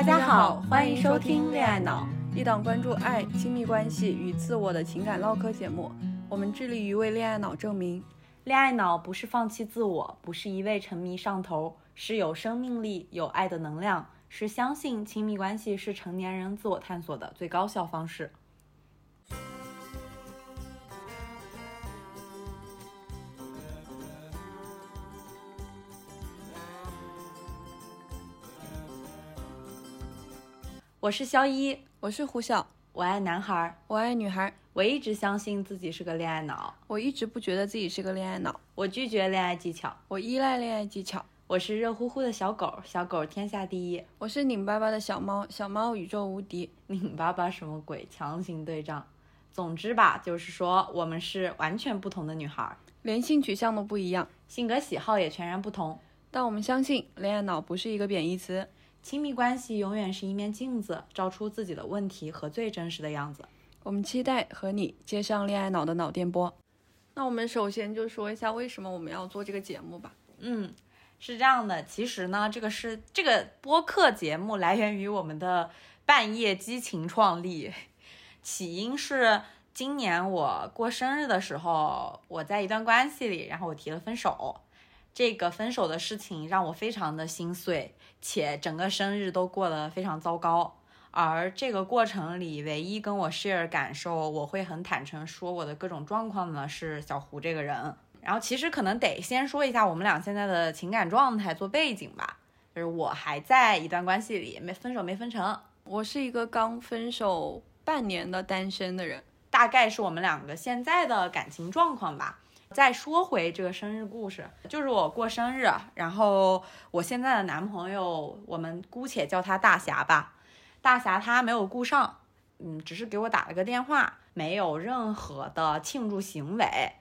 大家好，欢迎收听《恋爱脑》，一档关注爱、亲密关系与自我的情感唠嗑节目。我们致力于为恋爱脑证明，恋爱脑不是放弃自我，不是一味沉迷上头，是有生命力、有爱的能量，是相信亲密关系是成年人自我探索的最高效方式。我是肖一，我是胡晓，我爱男孩，我爱女孩。我一直相信自己是个恋爱脑，我一直不觉得自己是个恋爱脑。我拒绝恋爱技巧，我依赖恋爱技巧。我是热乎乎的小狗，小狗天下第一。我是拧巴巴的小猫，小猫宇宙无敌。拧巴巴什么鬼？强行对仗。总之吧，就是说我们是完全不同的女孩，连性取向都不一样，性格喜好也全然不同。但我们相信，恋爱脑不是一个贬义词。亲密关系永远是一面镜子，照出自己的问题和最真实的样子。我们期待和你接上恋爱脑的脑电波。那我们首先就说一下为什么我们要做这个节目吧。嗯，是这样的，其实呢，这个是这个播客节目来源于我们的半夜激情创立，起因是今年我过生日的时候，我在一段关系里，然后我提了分手。这个分手的事情让我非常的心碎，且整个生日都过得非常糟糕。而这个过程里，唯一跟我 share 感受，我会很坦诚说我的各种状况呢，是小胡这个人。然后其实可能得先说一下我们俩现在的情感状态做背景吧，就是我还在一段关系里，没分手没分成。我是一个刚分手半年的单身的人，大概是我们两个现在的感情状况吧。再说回这个生日故事，就是我过生日，然后我现在的男朋友，我们姑且叫他大侠吧。大侠他没有顾上，嗯，只是给我打了个电话，没有任何的庆祝行为。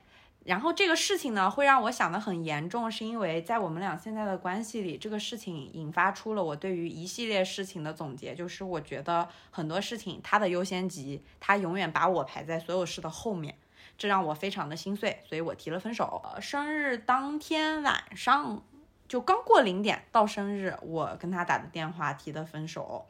然后这个事情呢，会让我想得很严重，是因为在我们俩现在的关系里，这个事情引发出了我对于一系列事情的总结，就是我觉得很多事情他的优先级，他永远把我排在所有事的后面。这让我非常的心碎，所以我提了分手。呃生日当天晚上就刚过零点到生日，我跟他打的电话提的分手。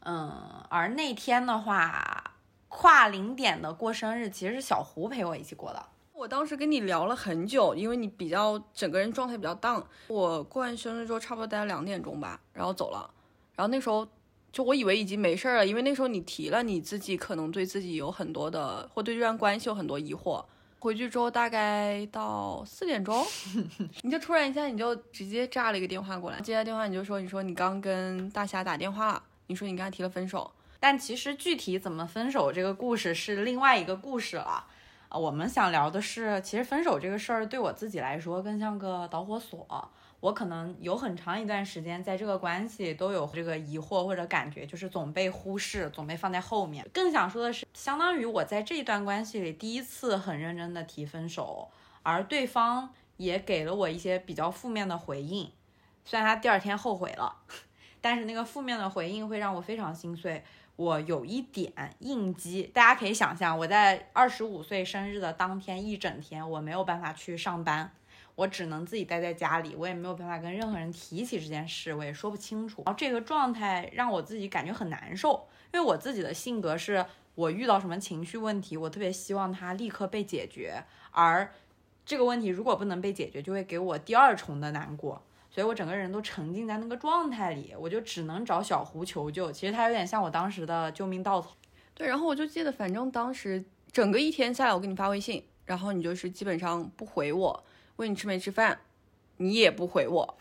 嗯，而那天的话，跨零点的过生日，其实是小胡陪我一起过的。我当时跟你聊了很久，因为你比较整个人状态比较荡。我过完生日之后，差不多待了两点钟吧，然后走了。然后那时候。就我以为已经没事儿了，因为那时候你提了你自己可能对自己有很多的，或对这段关系有很多疑惑。回去之后大概到四点钟，你就突然一下你就直接炸了一个电话过来，接了电话你就说你说你刚跟大侠打电话了，你说你跟他提了分手，但其实具体怎么分手这个故事是另外一个故事了。啊，我们想聊的是，其实分手这个事儿对我自己来说更像个导火索。我可能有很长一段时间在这个关系都有这个疑惑或者感觉，就是总被忽视，总被放在后面。更想说的是，相当于我在这一段关系里第一次很认真的提分手，而对方也给了我一些比较负面的回应。虽然他第二天后悔了，但是那个负面的回应会让我非常心碎。我有一点应激，大家可以想象，我在二十五岁生日的当天一整天，我没有办法去上班。我只能自己待在家里，我也没有办法跟任何人提起这件事，我也说不清楚。然后这个状态让我自己感觉很难受，因为我自己的性格是，我遇到什么情绪问题，我特别希望它立刻被解决，而这个问题如果不能被解决，就会给我第二重的难过，所以我整个人都沉浸在那个状态里，我就只能找小胡求救。其实他有点像我当时的救命稻草。对，然后我就记得，反正当时整个一天下来，我给你发微信，然后你就是基本上不回我。问你吃没吃饭，你也不回我，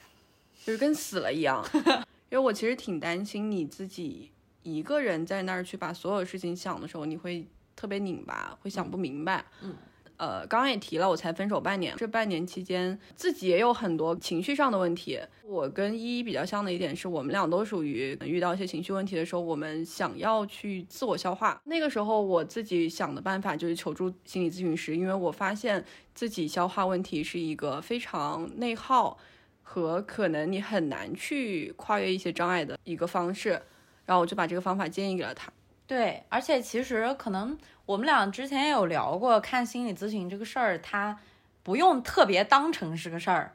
就是跟死了一样。因为我其实挺担心你自己一个人在那儿去把所有事情想的时候，你会特别拧巴，会想不明白。嗯。呃，刚刚也提了，我才分手半年，这半年期间自己也有很多情绪上的问题。我跟依依比较像的一点是，我们俩都属于遇到一些情绪问题的时候，我们想要去自我消化。那个时候我自己想的办法就是求助心理咨询师，因为我发现自己消化问题是一个非常内耗和可能你很难去跨越一些障碍的一个方式。然后我就把这个方法建议给了他。对，而且其实可能我们俩之前也有聊过，看心理咨询这个事儿，它不用特别当成是个事儿，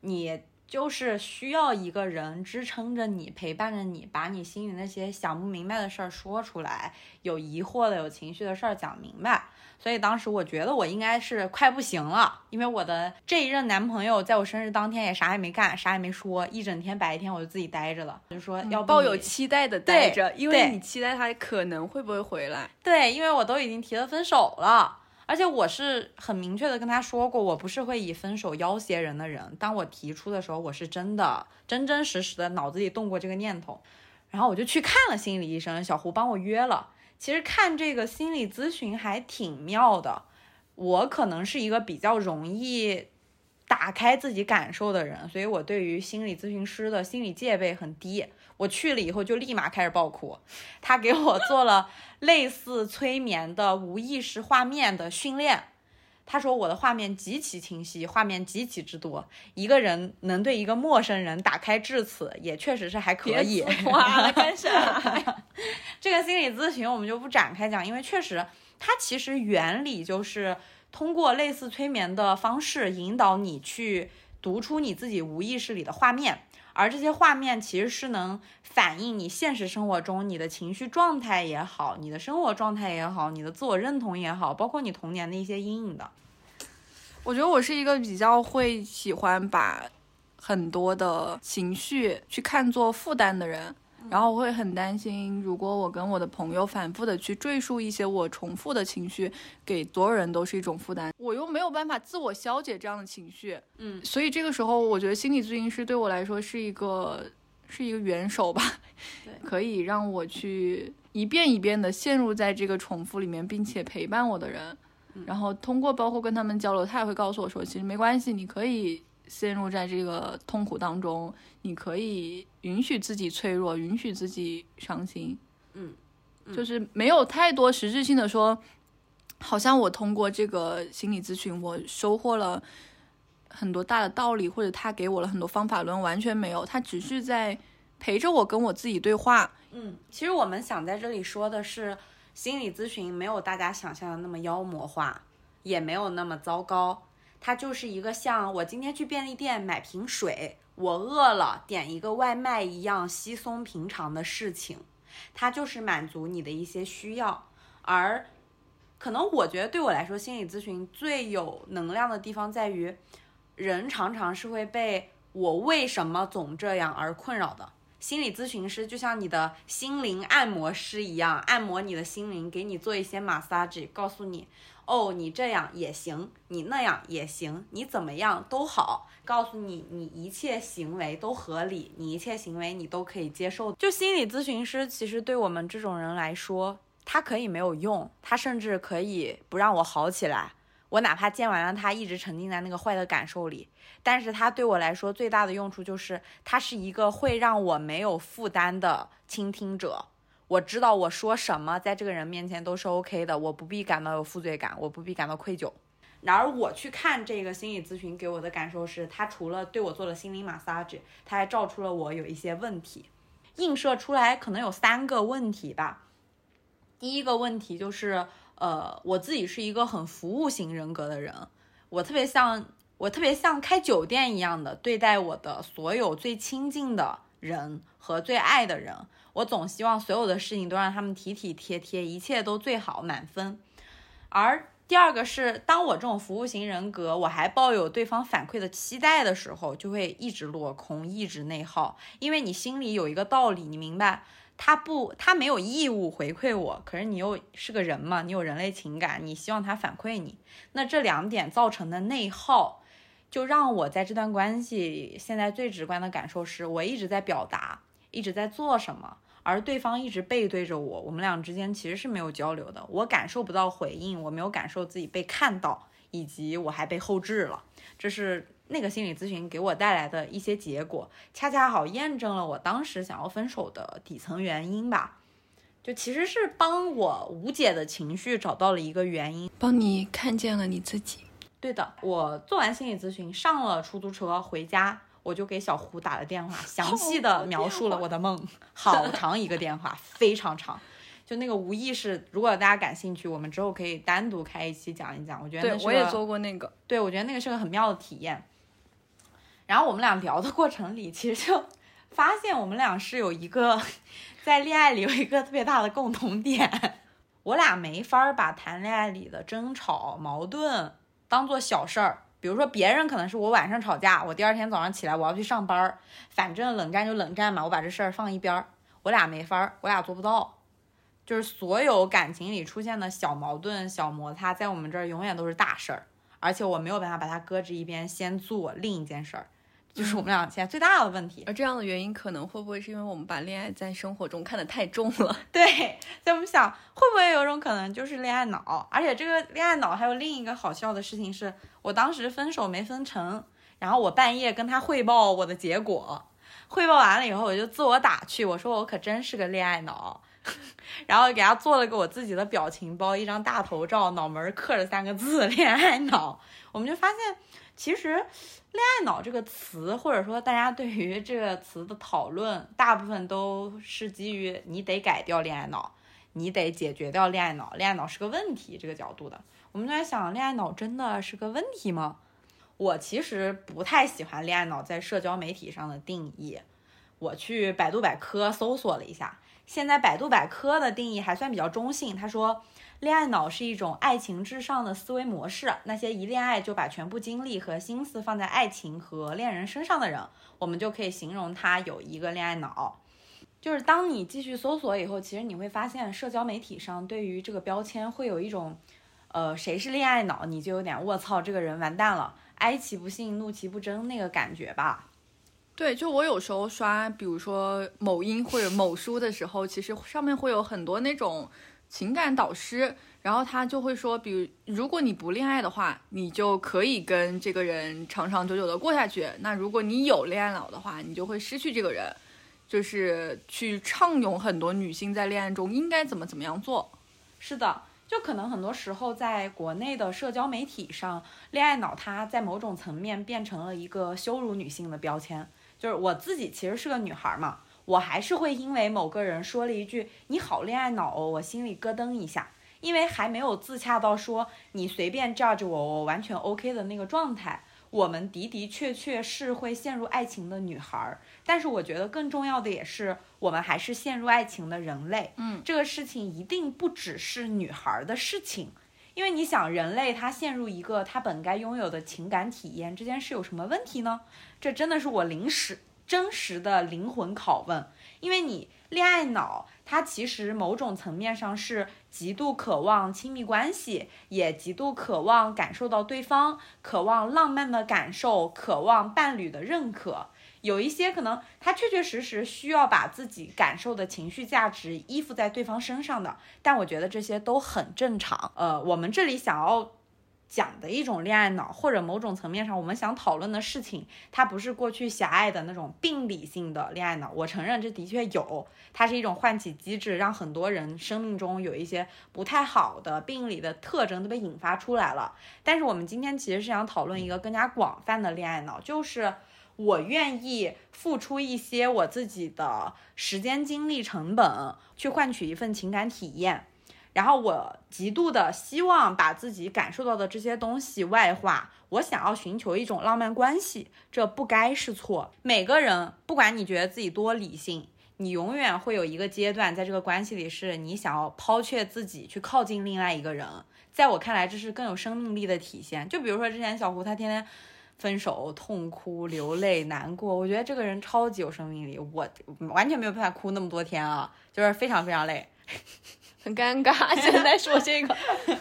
你就是需要一个人支撑着你，陪伴着你，把你心里那些想不明白的事儿说出来，有疑惑的、有情绪的事儿讲明白。所以当时我觉得我应该是快不行了，因为我的这一任男朋友在我生日当天也啥也没干，啥也没说，一整天白天我就自己待着了，就说要抱有期待的待着，因为你期待他可能会不会回来。对，因为我都已经提了分手了，而且我是很明确的跟他说过，我不是会以分手要挟人的人。当我提出的时候，我是真的真真实实的脑子里动过这个念头，然后我就去看了心理医生，小胡帮我约了。其实看这个心理咨询还挺妙的，我可能是一个比较容易打开自己感受的人，所以我对于心理咨询师的心理戒备很低。我去了以后就立马开始爆哭，他给我做了类似催眠的无意识画面的训练。他说我的画面极其清晰，画面极其之多，一个人能对一个陌生人打开至此，也确实是还可以。哇，了干啥呀？这个心理咨询我们就不展开讲，因为确实它其实原理就是通过类似催眠的方式引导你去读出你自己无意识里的画面，而这些画面其实是能反映你现实生活中你的情绪状态也好，你的生活状态也好，你的自我认同也好，包括你童年的一些阴影的。我觉得我是一个比较会喜欢把很多的情绪去看作负担的人，然后我会很担心，如果我跟我的朋友反复的去赘述一些我重复的情绪，给所有人都是一种负担，我又没有办法自我消解这样的情绪，嗯，所以这个时候，我觉得心理咨询师对我来说是一个是一个元首吧，对。可以让我去一遍一遍的陷入在这个重复里面，并且陪伴我的人。然后通过包括跟他们交流，他也会告诉我说，其实没关系，你可以陷入在这个痛苦当中，你可以允许自己脆弱，允许自己伤心。嗯，就是没有太多实质性的说，好像我通过这个心理咨询，我收获了很多大的道理，或者他给我了很多方法论，完全没有，他只是在陪着我跟我自己对话。嗯，其实我们想在这里说的是，心理咨询没有大家想象的那么妖魔化，也没有那么糟糕。它就是一个像我今天去便利店买瓶水，我饿了点一个外卖一样稀松平常的事情。它就是满足你的一些需要，而可能我觉得对我来说，心理咨询最有能量的地方在于，人常常是会被我为什么总这样而困扰的。心理咨询师就像你的心灵按摩师一样，按摩你的心灵，给你做一些 massage，告诉你，哦，你这样也行，你那样也行，你怎么样都好，告诉你你一切行为都合理，你一切行为你都可以接受。就心理咨询师其实对我们这种人来说，他可以没有用，他甚至可以不让我好起来。我哪怕见完了他，一直沉浸在那个坏的感受里，但是他对我来说最大的用处就是，他是一个会让我没有负担的倾听者。我知道我说什么，在这个人面前都是 OK 的，我不必感到有负罪感，我不必感到愧疚。然而我去看这个心理咨询给我的感受是，他除了对我做了心灵 massage，他还照出了我有一些问题，映射出来可能有三个问题吧。第一个问题就是，呃，我自己是一个很服务型人格的人，我特别像我特别像开酒店一样的对待我的所有最亲近的人和最爱的人，我总希望所有的事情都让他们体体贴贴，一切都最好满分。而第二个是，当我这种服务型人格，我还抱有对方反馈的期待的时候，就会一直落空，一直内耗，因为你心里有一个道理，你明白。他不，他没有义务回馈我，可是你又是个人嘛，你有人类情感，你希望他反馈你，那这两点造成的内耗，就让我在这段关系现在最直观的感受是，我一直在表达，一直在做什么，而对方一直背对着我，我们俩之间其实是没有交流的，我感受不到回应，我没有感受自己被看到，以及我还被后置了，这是。那个心理咨询给我带来的一些结果，恰恰好验证了我当时想要分手的底层原因吧。就其实是帮我无解的情绪找到了一个原因，帮你看见了你自己。对的，我做完心理咨询，上了出租车回家，我就给小胡打了电话，详细的描述了我的梦，好长一个电话，非常长。就那个无意识，如果大家感兴趣，我们之后可以单独开一期讲一讲。我觉得对我也做过那个，对我觉得那个是个很妙的体验。然后我们俩聊的过程里，其实就发现我们俩是有一个在恋爱里有一个特别大的共同点，我俩没法把谈恋爱里的争吵、矛盾当做小事儿。比如说，别人可能是我晚上吵架，我第二天早上起来我要去上班儿，反正冷战就冷战嘛，我把这事儿放一边儿。我俩没法儿，我俩做不到。就是所有感情里出现的小矛盾、小摩擦，在我们这儿永远都是大事儿，而且我没有办法把它搁置一边，先做另一件事儿，就是我们俩现在最大的问题。而这样的原因，可能会不会是因为我们把恋爱在生活中看得太重了？对，所以我们想，会不会有种可能就是恋爱脑？而且这个恋爱脑还有另一个好笑的事情是，我当时分手没分成，然后我半夜跟他汇报我的结果，汇报完了以后，我就自我打趣，我说我可真是个恋爱脑。然后给他做了个我自己的表情包，一张大头照，脑门刻着三个字“恋爱脑”。我们就发现，其实“恋爱脑”这个词，或者说大家对于这个词的讨论，大部分都是基于你得改掉恋爱脑，你得解决掉恋爱脑，恋爱脑是个问题这个角度的。我们就在想，恋爱脑真的是个问题吗？我其实不太喜欢“恋爱脑”在社交媒体上的定义。我去百度百科搜索了一下。现在百度百科的定义还算比较中性，他说，恋爱脑是一种爱情至上的思维模式。那些一恋爱就把全部精力和心思放在爱情和恋人身上的人，我们就可以形容他有一个恋爱脑。就是当你继续搜索以后，其实你会发现，社交媒体上对于这个标签会有一种，呃，谁是恋爱脑，你就有点卧槽，这个人完蛋了，哀其不幸，怒其不争那个感觉吧。对，就我有时候刷，比如说某音或者某书的时候，其实上面会有很多那种情感导师，然后他就会说，比如如果你不恋爱的话，你就可以跟这个人长长久久的过下去；那如果你有恋爱脑的话，你就会失去这个人，就是去畅咏很多女性在恋爱中应该怎么怎么样做。是的，就可能很多时候在国内的社交媒体上，恋爱脑它在某种层面变成了一个羞辱女性的标签。就是我自己其实是个女孩嘛，我还是会因为某个人说了一句“你好恋爱脑哦”，我心里咯噔一下，因为还没有自洽到说你随便 judge 我，我完全 OK 的那个状态。我们的的确确是会陷入爱情的女孩，但是我觉得更重要的也是我们还是陷入爱情的人类。嗯，这个事情一定不只是女孩的事情，因为你想，人类他陷入一个他本该拥有的情感体验，这件事有什么问题呢？这真的是我临时真实的灵魂拷问，因为你恋爱脑，它其实某种层面上是极度渴望亲密关系，也极度渴望感受到对方，渴望浪漫的感受，渴望伴侣的认可。有一些可能他确确实实需要把自己感受的情绪价值依附在对方身上的，但我觉得这些都很正常。呃，我们这里想要。讲的一种恋爱脑，或者某种层面上我们想讨论的事情，它不是过去狭隘的那种病理性的恋爱脑。我承认这的确有，它是一种唤起机制，让很多人生命中有一些不太好的病理的特征都被引发出来了。但是我们今天其实是想讨论一个更加广泛的恋爱脑，就是我愿意付出一些我自己的时间、精力、成本，去换取一份情感体验。然后我极度的希望把自己感受到的这些东西外化，我想要寻求一种浪漫关系，这不该是错。每个人，不管你觉得自己多理性，你永远会有一个阶段，在这个关系里，是你想要抛却自己去靠近另外一个人。在我看来，这是更有生命力的体现。就比如说之前小胡，他天天分手痛哭流泪难过，我觉得这个人超级有生命力，我完全没有办法哭那么多天啊，就是非常非常累。很尴尬，现在说这个，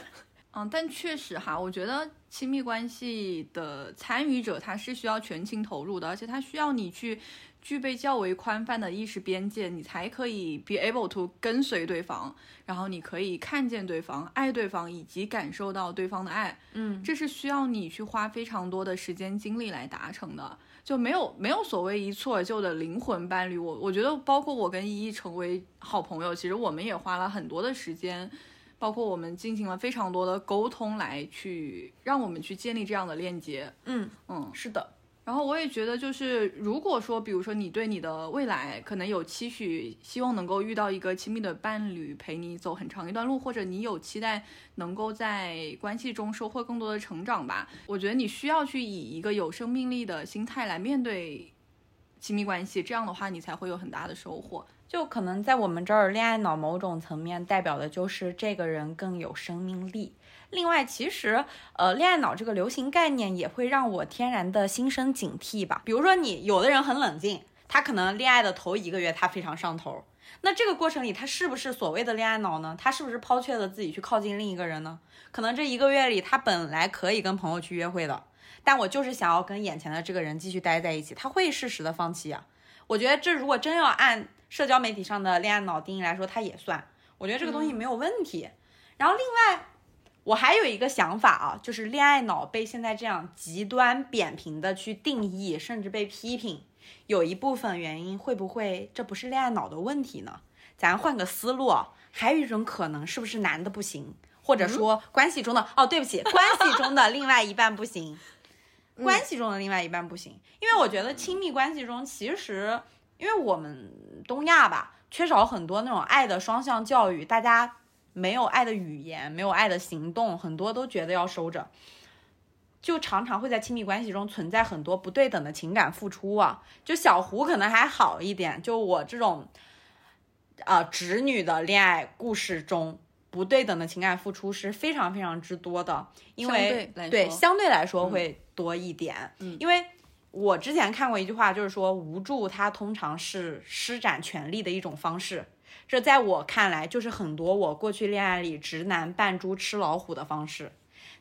嗯，但确实哈，我觉得亲密关系的参与者他是需要全情投入的，而且他需要你去具备较为宽泛的意识边界，你才可以 be able to 跟随对方，然后你可以看见对方、爱对方以及感受到对方的爱，嗯，这是需要你去花非常多的时间精力来达成的。就没有没有所谓一蹴而就的灵魂伴侣，我我觉得包括我跟依依成为好朋友，其实我们也花了很多的时间，包括我们进行了非常多的沟通来去让我们去建立这样的链接。嗯嗯，是的，然后我也觉得，就是如果说，比如说你对你的未来可能有期许，希望能够遇到一个亲密的伴侣陪你走很长一段路，或者你有期待能够在关系中收获更多的成长吧，我觉得你需要去以一个有生命力的心态来面对亲密关系，这样的话你才会有很大的收获。就可能在我们这儿，恋爱脑某种层面代表的就是这个人更有生命力。另外，其实，呃，恋爱脑这个流行概念也会让我天然的心生警惕吧。比如说，你有的人很冷静，他可能恋爱的头一个月他非常上头，那这个过程里他是不是所谓的恋爱脑呢？他是不是抛却了自己去靠近另一个人呢？可能这一个月里他本来可以跟朋友去约会的，但我就是想要跟眼前的这个人继续待在一起，他会适时的放弃呀。我觉得这如果真要按社交媒体上的恋爱脑定义来说，他也算，我觉得这个东西没有问题。然后另外。我还有一个想法啊，就是恋爱脑被现在这样极端扁平的去定义，甚至被批评，有一部分原因会不会这不是恋爱脑的问题呢？咱换个思路，还有一种可能，是不是男的不行，或者说关系中的哦，对不起，关系中的另外一半不行，关系中的另外一半不行，因为我觉得亲密关系中其实，因为我们东亚吧，缺少很多那种爱的双向教育，大家。没有爱的语言，没有爱的行动，很多都觉得要收着，就常常会在亲密关系中存在很多不对等的情感付出啊。就小胡可能还好一点，就我这种，呃，直女的恋爱故事中，不对等的情感付出是非常非常之多的，因为对相对来说会多一点。嗯，因为我之前看过一句话，就是说无助它通常是施展权力的一种方式。这在我看来，就是很多我过去恋爱里直男扮猪吃老虎的方式。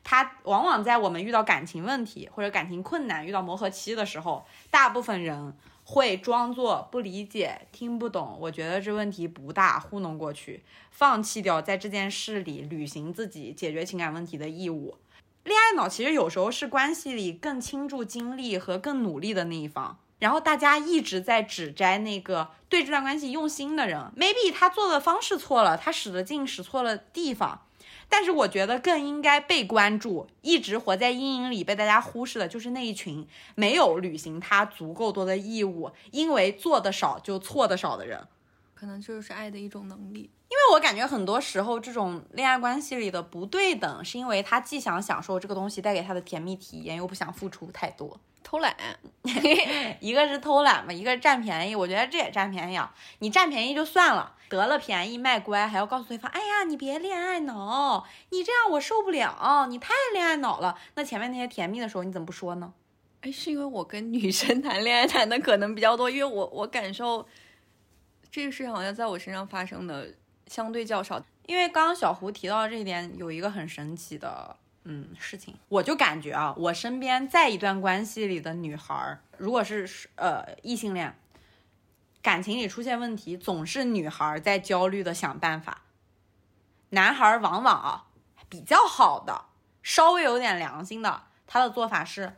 他往往在我们遇到感情问题或者感情困难、遇到磨合期的时候，大部分人会装作不理解、听不懂。我觉得这问题不大，糊弄过去，放弃掉在这件事里履行自己解决情感问题的义务。恋爱脑其实有时候是关系里更倾注精力和更努力的那一方。然后大家一直在指摘那个对这段关系用心的人，maybe 他做的方式错了，他使的劲使错了地方，但是我觉得更应该被关注，一直活在阴影里被大家忽视的，就是那一群没有履行他足够多的义务，因为做的少就错的少的人，可能这就是爱的一种能力。因为我感觉很多时候这种恋爱关系里的不对等，是因为他既想享受这个东西带给他的甜蜜体验，又不想付出太多。偷懒，一个是偷懒嘛，一个是占便宜。我觉得这也占便宜啊！你占便宜就算了，得了便宜卖乖，还要告诉对方：“哎呀，你别恋爱脑，你这样我受不了，你太恋爱脑了。”那前面那些甜蜜的时候你怎么不说呢？哎，是因为我跟女生谈恋爱谈的可能比较多，因为我我感受这个事情好像在我身上发生的相对较少。因为刚刚小胡提到这一点，有一个很神奇的。嗯，事情。我就感觉啊，我身边在一段关系里的女孩，如果是呃异性恋，感情里出现问题，总是女孩在焦虑的想办法，男孩往往啊比较好的，稍微有点良心的，他的做法是，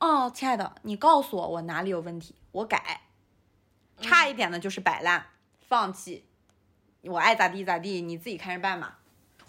哦，亲爱的，你告诉我我哪里有问题，我改，差一点的就是摆烂放弃，我爱咋地咋地，你自己看着办嘛。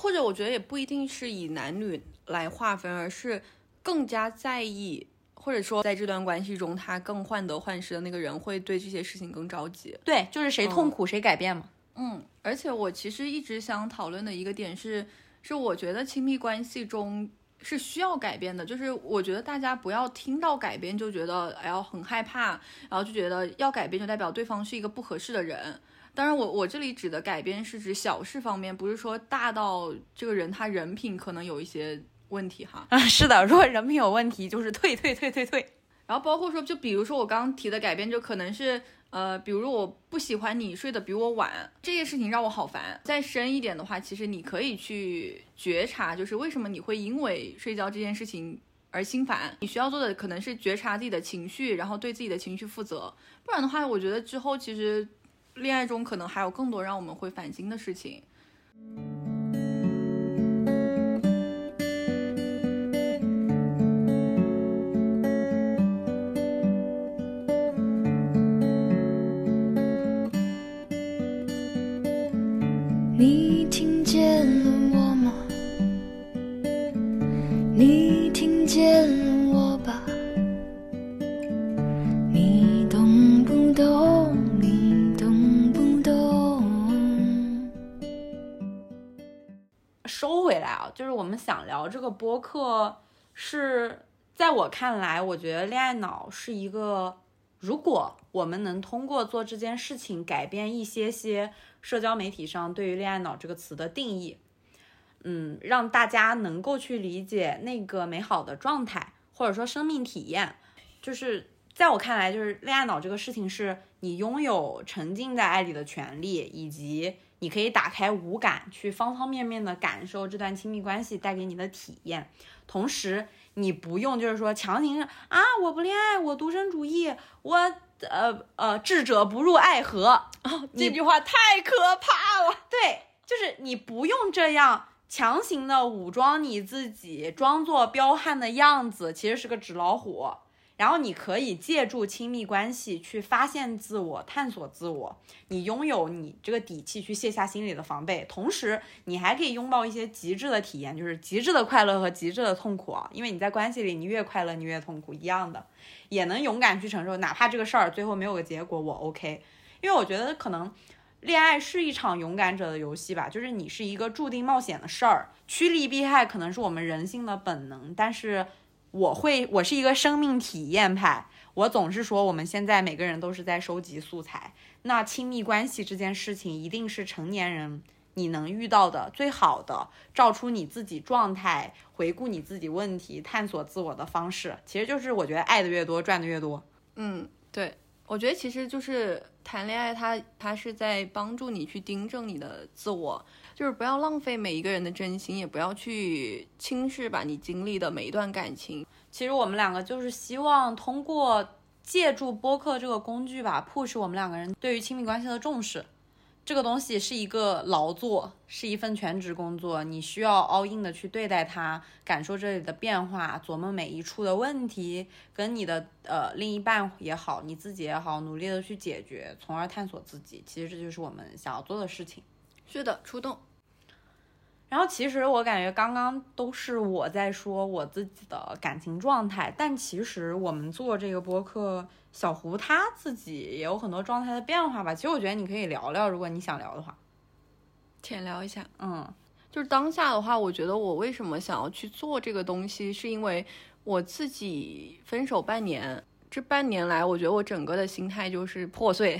或者我觉得也不一定是以男女来划分，而是更加在意，或者说在这段关系中他更患得患失的那个人会对这些事情更着急。对，就是谁痛苦谁改变嘛。嗯，而且我其实一直想讨论的一个点是，是我觉得亲密关系中是需要改变的，就是我觉得大家不要听到改变就觉得哎呀很害怕，然后就觉得要改变就代表对方是一个不合适的人。当然，我我这里指的改变是指小事方面，不是说大到这个人他人品可能有一些问题哈。啊，是的，如果人品有问题，就是退退退退退。然后包括说，就比如说我刚刚提的改变，就可能是呃，比如我不喜欢你睡得比我晚，这件事情让我好烦。再深一点的话，其实你可以去觉察，就是为什么你会因为睡觉这件事情而心烦。你需要做的可能是觉察自己的情绪，然后对自己的情绪负责。不然的话，我觉得之后其实。恋爱中可能还有更多让我们会烦心的事情。就是我们想聊这个播客，是在我看来，我觉得恋爱脑是一个，如果我们能通过做这件事情改变一些些社交媒体上对于恋爱脑这个词的定义，嗯，让大家能够去理解那个美好的状态，或者说生命体验，就是在我看来，就是恋爱脑这个事情是你拥有沉浸在爱里的权利，以及你可以打开五感去方方面面的感受这段亲密关系带给你的体验，同时你不用就是说强行啊我不恋爱，我独身主义，我呃呃智者不入爱河，这句话太可怕了。对，就是你不用这样强行的武装你自己，装作彪悍的样子，其实是个纸老虎。然后你可以借助亲密关系去发现自我、探索自我，你拥有你这个底气去卸下心里的防备，同时你还可以拥抱一些极致的体验，就是极致的快乐和极致的痛苦啊。因为你在关系里，你越快乐，你越痛苦，一样的，也能勇敢去承受，哪怕这个事儿最后没有个结果，我 OK。因为我觉得可能恋爱是一场勇敢者的游戏吧，就是你是一个注定冒险的事儿，趋利避害可能是我们人性的本能，但是。我会，我是一个生命体验派。我总是说，我们现在每个人都是在收集素材。那亲密关系这件事情，一定是成年人你能遇到的最好的照出你自己状态、回顾你自己问题、探索自我的方式。其实就是我觉得爱的越多，赚的越多。嗯，对，我觉得其实就是谈恋爱，它它是在帮助你去订正你的自我。就是不要浪费每一个人的真心，也不要去轻视吧你经历的每一段感情。其实我们两个就是希望通过借助播客这个工具吧，push 我们两个人对于亲密关系的重视。这个东西是一个劳作，是一份全职工作，你需要 all in 的去对待它，感受这里的变化，琢磨每一处的问题，跟你的呃另一半也好，你自己也好，努力的去解决，从而探索自己。其实这就是我们想要做的事情。是的，出动。然后其实我感觉刚刚都是我在说我自己的感情状态，但其实我们做这个播客，小胡他自己也有很多状态的变化吧。其实我觉得你可以聊聊，如果你想聊的话，浅聊一下。嗯，就是当下的话，我觉得我为什么想要去做这个东西，是因为我自己分手半年，这半年来，我觉得我整个的心态就是破碎。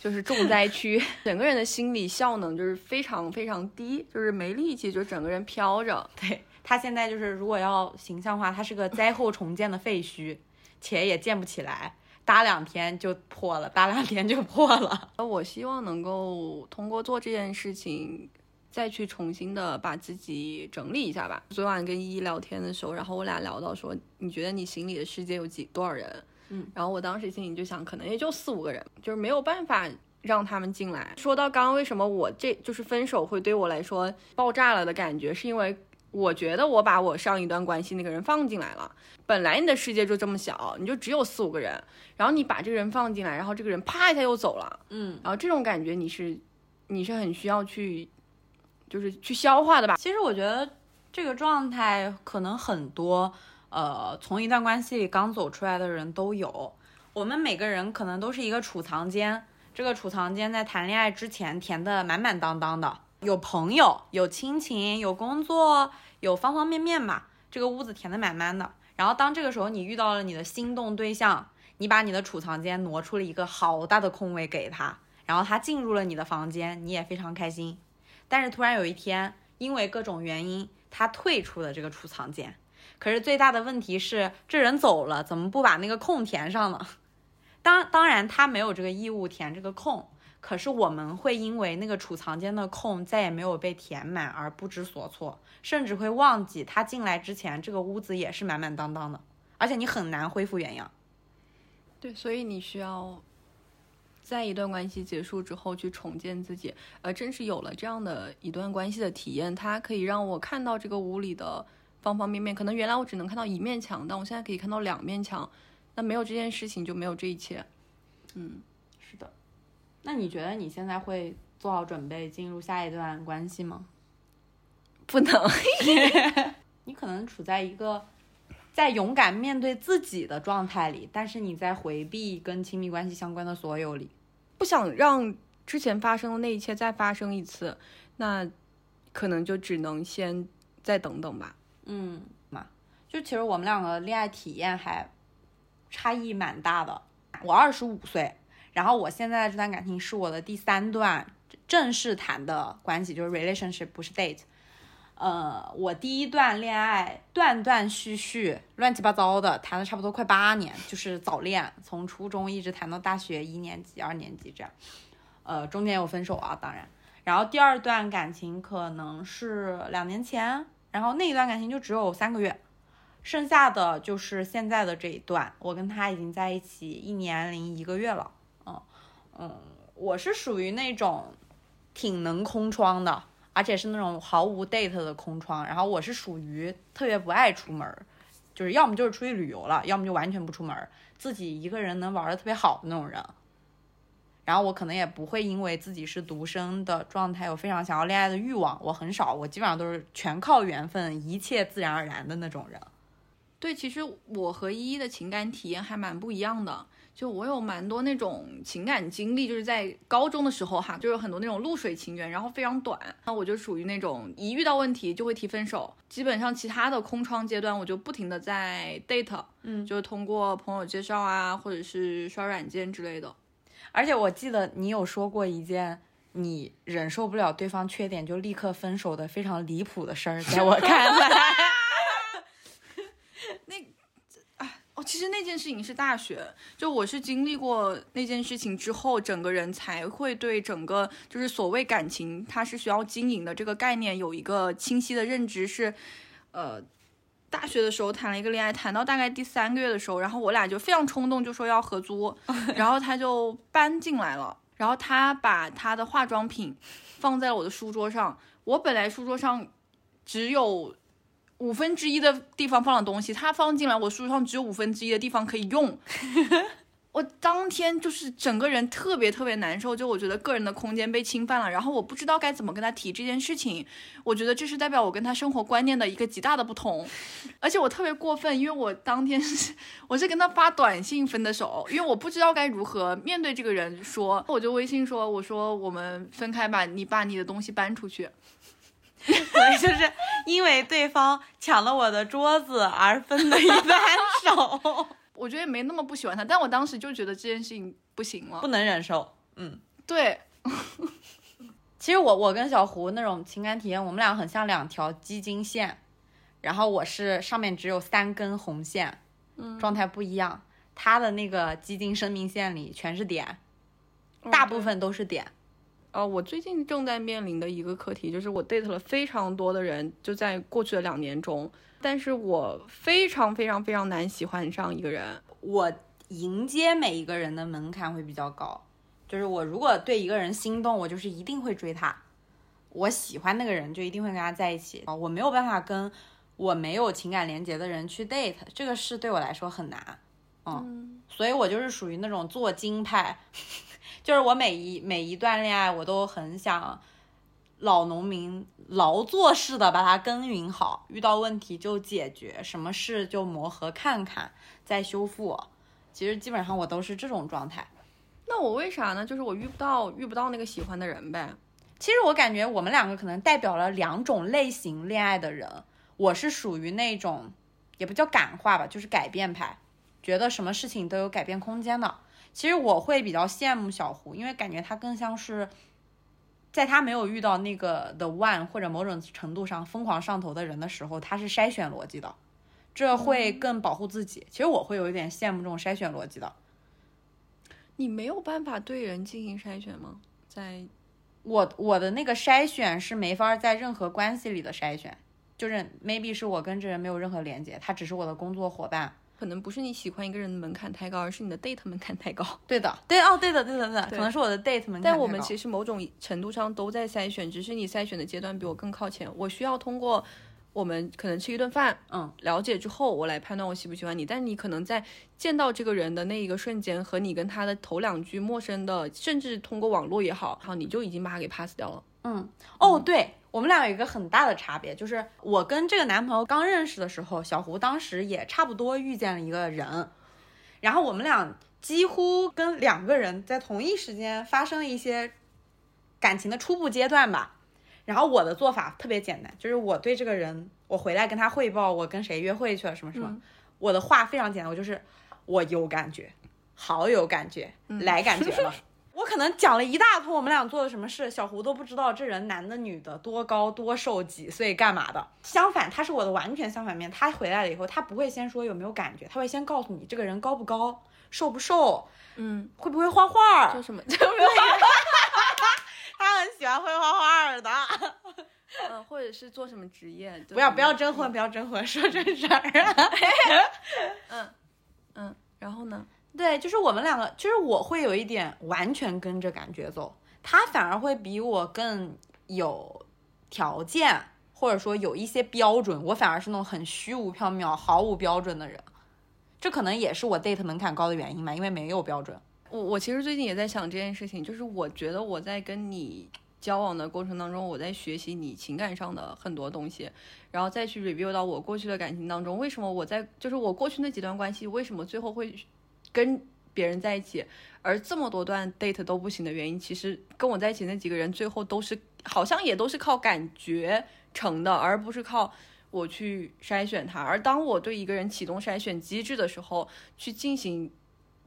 就是重灾区，整个人的心理效能就是非常非常低，就是没力气，就整个人飘着。对他现在就是，如果要形象化，他是个灾后重建的废墟，且也建不起来，搭两天就破了，搭两天就破了。我希望能够通过做这件事情，再去重新的把自己整理一下吧。昨晚跟依依聊天的时候，然后我俩聊到说，你觉得你心里的世界有几多少人？嗯，然后我当时心里就想，可能也就四五个人，就是没有办法让他们进来。说到刚刚为什么我这就是分手会对我来说爆炸了的感觉，是因为我觉得我把我上一段关系那个人放进来了。本来你的世界就这么小，你就只有四五个人，然后你把这个人放进来，然后这个人啪一下又走了，嗯，然后这种感觉你是你是很需要去就是去消化的吧？其实我觉得这个状态可能很多。呃，从一段关系里刚走出来的人都有，我们每个人可能都是一个储藏间，这个储藏间在谈恋爱之前填的满满当当的，有朋友，有亲情，有工作，有方方面面嘛，这个屋子填的满满的。然后当这个时候你遇到了你的心动对象，你把你的储藏间挪出了一个好大的空位给他，然后他进入了你的房间，你也非常开心。但是突然有一天，因为各种原因，他退出了这个储藏间。可是最大的问题是，这人走了，怎么不把那个空填上呢？当当然，他没有这个义务填这个空。可是我们会因为那个储藏间的空再也没有被填满而不知所措，甚至会忘记他进来之前这个屋子也是满满当当的，而且你很难恢复原样。对，所以你需要在一段关系结束之后去重建自己。呃正是有了这样的一段关系的体验，它可以让我看到这个屋里的。方方面面，可能原来我只能看到一面墙，但我现在可以看到两面墙。那没有这件事情，就没有这一切。嗯，是的。那你觉得你现在会做好准备进入下一段关系吗？不能。你可能处在一个在勇敢面对自己的状态里，但是你在回避跟亲密关系相关的所有里，不想让之前发生的那一切再发生一次。那可能就只能先。再等等吧。嗯嘛，就其实我们两个恋爱体验还差异蛮大的。我二十五岁，然后我现在这段感情是我的第三段正式谈的关系，就是 relationship，不是 date。呃，我第一段恋爱断断续续、乱七八糟的谈了差不多快八年，就是早恋，从初中一直谈到大学一年级、二年级这样。呃，中间有分手啊，当然。然后第二段感情可能是两年前，然后那一段感情就只有三个月，剩下的就是现在的这一段，我跟他已经在一起一年零一个月了。嗯嗯，我是属于那种挺能空窗的。而且是那种毫无 date 的空窗，然后我是属于特别不爱出门，就是要么就是出去旅游了，要么就完全不出门，自己一个人能玩的特别好的那种人。然后我可能也不会因为自己是独生的状态有非常想要恋爱的欲望，我很少，我基本上都是全靠缘分，一切自然而然的那种人。对，其实我和依依的情感体验还蛮不一样的。就我有蛮多那种情感经历，就是在高中的时候哈，就有很多那种露水情缘，然后非常短。那我就属于那种一遇到问题就会提分手，基本上其他的空窗阶段，我就不停的在 date，嗯，就通过朋友介绍啊，或者是刷软件之类的。而且我记得你有说过一件你忍受不了对方缺点就立刻分手的非常离谱的事儿，在我 看来。那啊哦，其实那件事情是大学，就我是经历过那件事情之后，整个人才会对整个就是所谓感情，它是需要经营的这个概念有一个清晰的认知。是，呃，大学的时候谈了一个恋爱，谈到大概第三个月的时候，然后我俩就非常冲动，就说要合租，然后他就搬进来了，然后他把他的化妆品放在了我的书桌上，我本来书桌上只有。五分之一的地方放了东西，他放进来，我书桌上只有五分之一的地方可以用。我当天就是整个人特别特别难受，就我觉得个人的空间被侵犯了，然后我不知道该怎么跟他提这件事情。我觉得这是代表我跟他生活观念的一个极大的不同，而且我特别过分，因为我当天是我是跟他发短信分的手，因为我不知道该如何面对这个人说，我就微信说，我说我们分开吧，你把你的东西搬出去。所以就是因为对方抢了我的桌子而分的一单手，我觉得也没那么不喜欢他，但我当时就觉得这件事情不行了，不能忍受。嗯，对。其实我我跟小胡那种情感体验，我们俩很像两条基金线，然后我是上面只有三根红线，嗯，状态不一样。他的那个基金生命线里全是点，大部分都是点。呃，我最近正在面临的一个课题就是，我 date 了非常多的人，就在过去的两年中，但是我非常非常非常难喜欢上一个人。我迎接每一个人的门槛会比较高，就是我如果对一个人心动，我就是一定会追他，我喜欢那个人就一定会跟他在一起啊，我没有办法跟我没有情感连接的人去 date，这个事对我来说很难，嗯，所以我就是属于那种做精派。就是我每一每一段恋爱，我都很想老农民劳作似的把它耕耘好，遇到问题就解决，什么事就磨合看看再修复。其实基本上我都是这种状态。那我为啥呢？就是我遇不到遇不到那个喜欢的人呗。其实我感觉我们两个可能代表了两种类型恋爱的人。我是属于那种也不叫感化吧，就是改变派，觉得什么事情都有改变空间的。其实我会比较羡慕小胡，因为感觉他更像是，在他没有遇到那个 the one 或者某种程度上疯狂上头的人的时候，他是筛选逻辑的，这会更保护自己。其实我会有一点羡慕这种筛选逻辑的。你没有办法对人进行筛选吗？在我我的那个筛选是没法在任何关系里的筛选，就是 maybe 是我跟这人没有任何连接，他只是我的工作伙伴。可能不是你喜欢一个人的门槛太高，而是你的 date 门槛太高。对的，对哦，对的，对的，对的，可能是我的 date 门槛但我们其实某种程度上都在筛选，只是你筛选的阶段比我更靠前。我需要通过我们可能吃一顿饭，嗯，了解之后，我来判断我喜不喜欢你。但你可能在见到这个人的那一个瞬间，和你跟他的头两句陌生的，甚至通过网络也好，好，你就已经把他给 pass 掉了。嗯，哦，对。我们俩有一个很大的差别，就是我跟这个男朋友刚认识的时候，小胡当时也差不多遇见了一个人，然后我们俩几乎跟两个人在同一时间发生了一些感情的初步阶段吧。然后我的做法特别简单，就是我对这个人，我回来跟他汇报我跟谁约会去了什么什么，我的话非常简单，我就是我有感觉，好有感觉，来感觉了。我可能讲了一大通我们俩做的什么事，小胡都不知道这人男的女的，多高多瘦几岁干嘛的。相反，他是我的完全相反面。他回来了以后，他不会先说有没有感觉，他会先告诉你这个人高不高，瘦不瘦，嗯，会不会画画。做什么？他很喜欢会画画的。嗯，或者是做什么职业？不要不要征婚，不要征婚，说正事儿。嗯嗯，然后呢？对，就是我们两个，就是我会有一点完全跟着感觉走，他反而会比我更有条件，或者说有一些标准，我反而是那种很虚无缥缈、毫无标准的人。这可能也是我 date 门槛高的原因吧，因为没有标准。我我其实最近也在想这件事情，就是我觉得我在跟你交往的过程当中，我在学习你情感上的很多东西，然后再去 review 到我过去的感情当中，为什么我在就是我过去那几段关系，为什么最后会跟别人在一起，而这么多段 date 都不行的原因，其实跟我在一起那几个人最后都是好像也都是靠感觉成的，而不是靠我去筛选他。而当我对一个人启动筛选机制的时候，去进行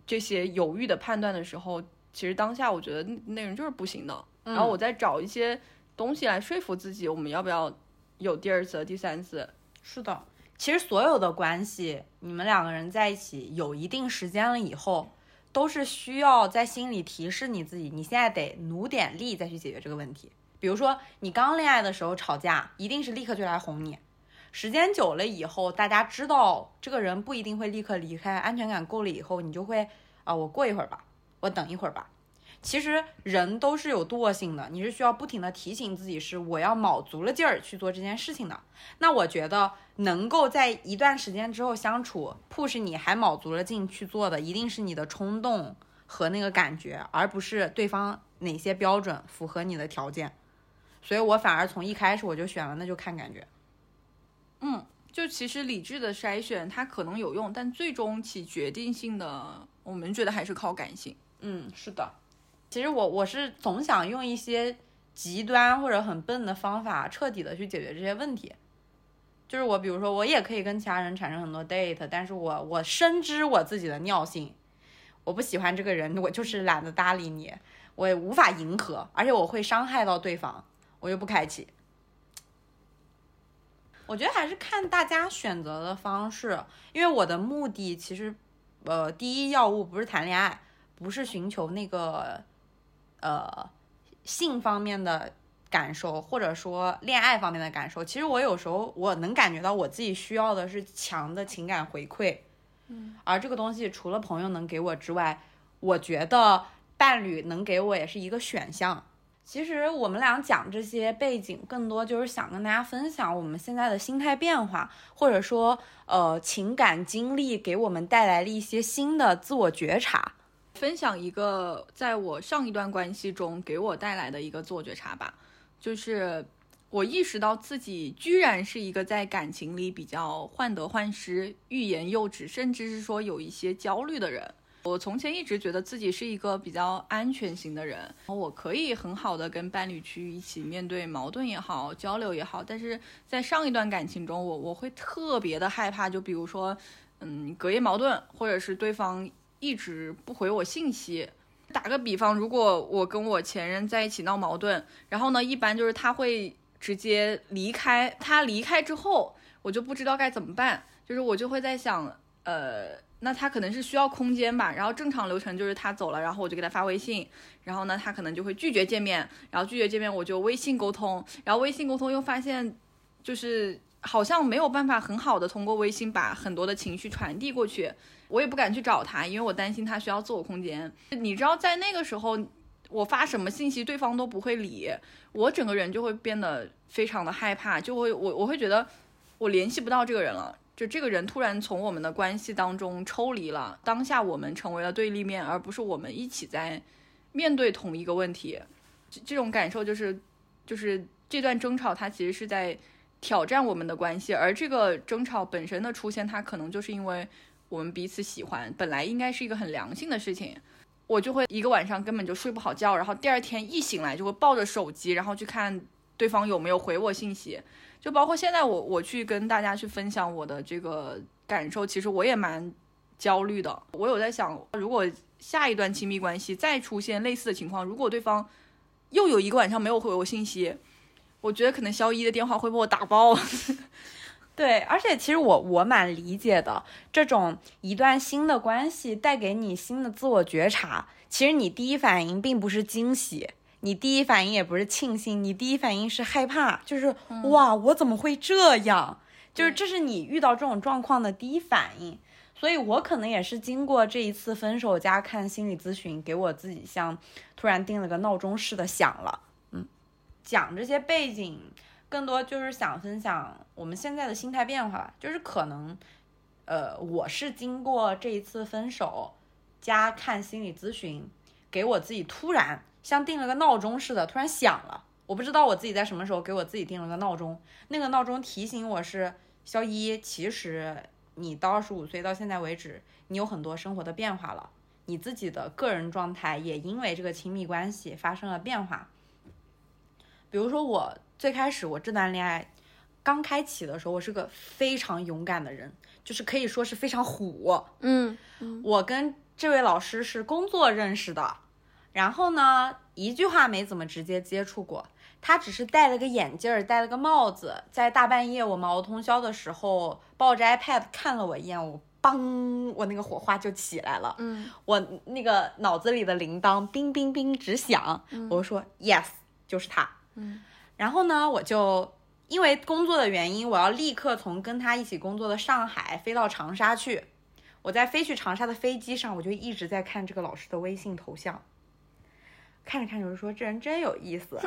这些犹豫的判断的时候，其实当下我觉得那那人就是不行的。然后我再找一些东西来说服自己，我们要不要有第二次、第三次？是的，其实所有的关系，你们两个人在一起有一定时间了以后，都是需要在心里提示你自己，你现在得努点力再去解决这个问题。比如说，你刚恋爱的时候吵架，一定是立刻就来哄你。时间久了以后，大家知道这个人不一定会立刻离开，安全感够了以后，你就会啊，我过一会儿吧，我等一会儿吧。其实人都是有惰性的，你是需要不停的提醒自己，是我要卯足了劲儿去做这件事情的。那我觉得能够在一段时间之后相处，push 你还卯足了劲去做的，一定是你的冲动和那个感觉，而不是对方哪些标准符合你的条件。所以我反而从一开始我就选了，那就看感觉。嗯，就其实理智的筛选它可能有用，但最终起决定性的，我们觉得还是靠感性。嗯，是的。其实我我是总想用一些极端或者很笨的方法，彻底的去解决这些问题。就是我，比如说，我也可以跟其他人产生很多 date，但是我我深知我自己的尿性，我不喜欢这个人，我就是懒得搭理你，我也无法迎合，而且我会伤害到对方，我就不开启。我觉得还是看大家选择的方式，因为我的目的其实，呃，第一要务不是谈恋爱，不是寻求那个。呃，性方面的感受，或者说恋爱方面的感受，其实我有时候我能感觉到我自己需要的是强的情感回馈，嗯，而这个东西除了朋友能给我之外，我觉得伴侣能给我也是一个选项。其实我们俩讲这些背景，更多就是想跟大家分享我们现在的心态变化，或者说呃情感经历给我们带来了一些新的自我觉察。分享一个在我上一段关系中给我带来的一个自我觉察吧，就是我意识到自己居然是一个在感情里比较患得患失、欲言又止，甚至是说有一些焦虑的人。我从前一直觉得自己是一个比较安全型的人，我可以很好的跟伴侣去一起面对矛盾也好、交流也好，但是在上一段感情中，我我会特别的害怕，就比如说，嗯，隔夜矛盾，或者是对方。一直不回我信息。打个比方，如果我跟我前任在一起闹矛盾，然后呢，一般就是他会直接离开。他离开之后，我就不知道该怎么办。就是我就会在想，呃，那他可能是需要空间吧。然后正常流程就是他走了，然后我就给他发微信，然后呢，他可能就会拒绝见面。然后拒绝见面，我就微信沟通。然后微信沟通又发现，就是好像没有办法很好的通过微信把很多的情绪传递过去。我也不敢去找他，因为我担心他需要自我空间。你知道，在那个时候，我发什么信息，对方都不会理，我整个人就会变得非常的害怕，就会我我会觉得我联系不到这个人了，就这个人突然从我们的关系当中抽离了，当下我们成为了对立面，而不是我们一起在面对同一个问题。这这种感受就是，就是这段争吵它其实是在挑战我们的关系，而这个争吵本身的出现，它可能就是因为。我们彼此喜欢，本来应该是一个很良性的事情，我就会一个晚上根本就睡不好觉，然后第二天一醒来就会抱着手机，然后去看对方有没有回我信息。就包括现在我我去跟大家去分享我的这个感受，其实我也蛮焦虑的。我有在想，如果下一段亲密关系再出现类似的情况，如果对方又有一个晚上没有回我信息，我觉得可能肖一的电话会被我打爆。对，而且其实我我蛮理解的，这种一段新的关系带给你新的自我觉察，其实你第一反应并不是惊喜，你第一反应也不是庆幸，你第一反应是害怕，就是、哇，我怎么会这样？就是这是你遇到这种状况的第一反应。所以我可能也是经过这一次分手加看心理咨询，给我自己像突然定了个闹钟似的响了。嗯，讲这些背景，更多就是想分享我们现在的心态变化吧，就是可能，呃，我是经过这一次分手加看心理咨询，给我自己突然像定了个闹钟似的，突然响了。我不知道我自己在什么时候给我自己定了个闹钟，那个闹钟提醒我是肖一，其实你到二十五岁到现在为止，你有很多生活的变化了，你自己的个人状态也因为这个亲密关系发生了变化。比如说我最开始我这段恋爱刚开启的时候，我是个非常勇敢的人，就是可以说是非常虎。嗯，我跟这位老师是工作认识的，然后呢，一句话没怎么直接接触过。他只是戴了个眼镜儿，戴了个帽子，在大半夜我们熬通宵的时候，抱着 iPad 看了我一眼，我嘣，我那个火花就起来了。嗯，我那个脑子里的铃铛叮叮叮直响，我说 yes，就是他。嗯，然后呢，我就因为工作的原因，我要立刻从跟他一起工作的上海飞到长沙去。我在飞去长沙的飞机上，我就一直在看这个老师的微信头像，看着看着我就说这人真有意思。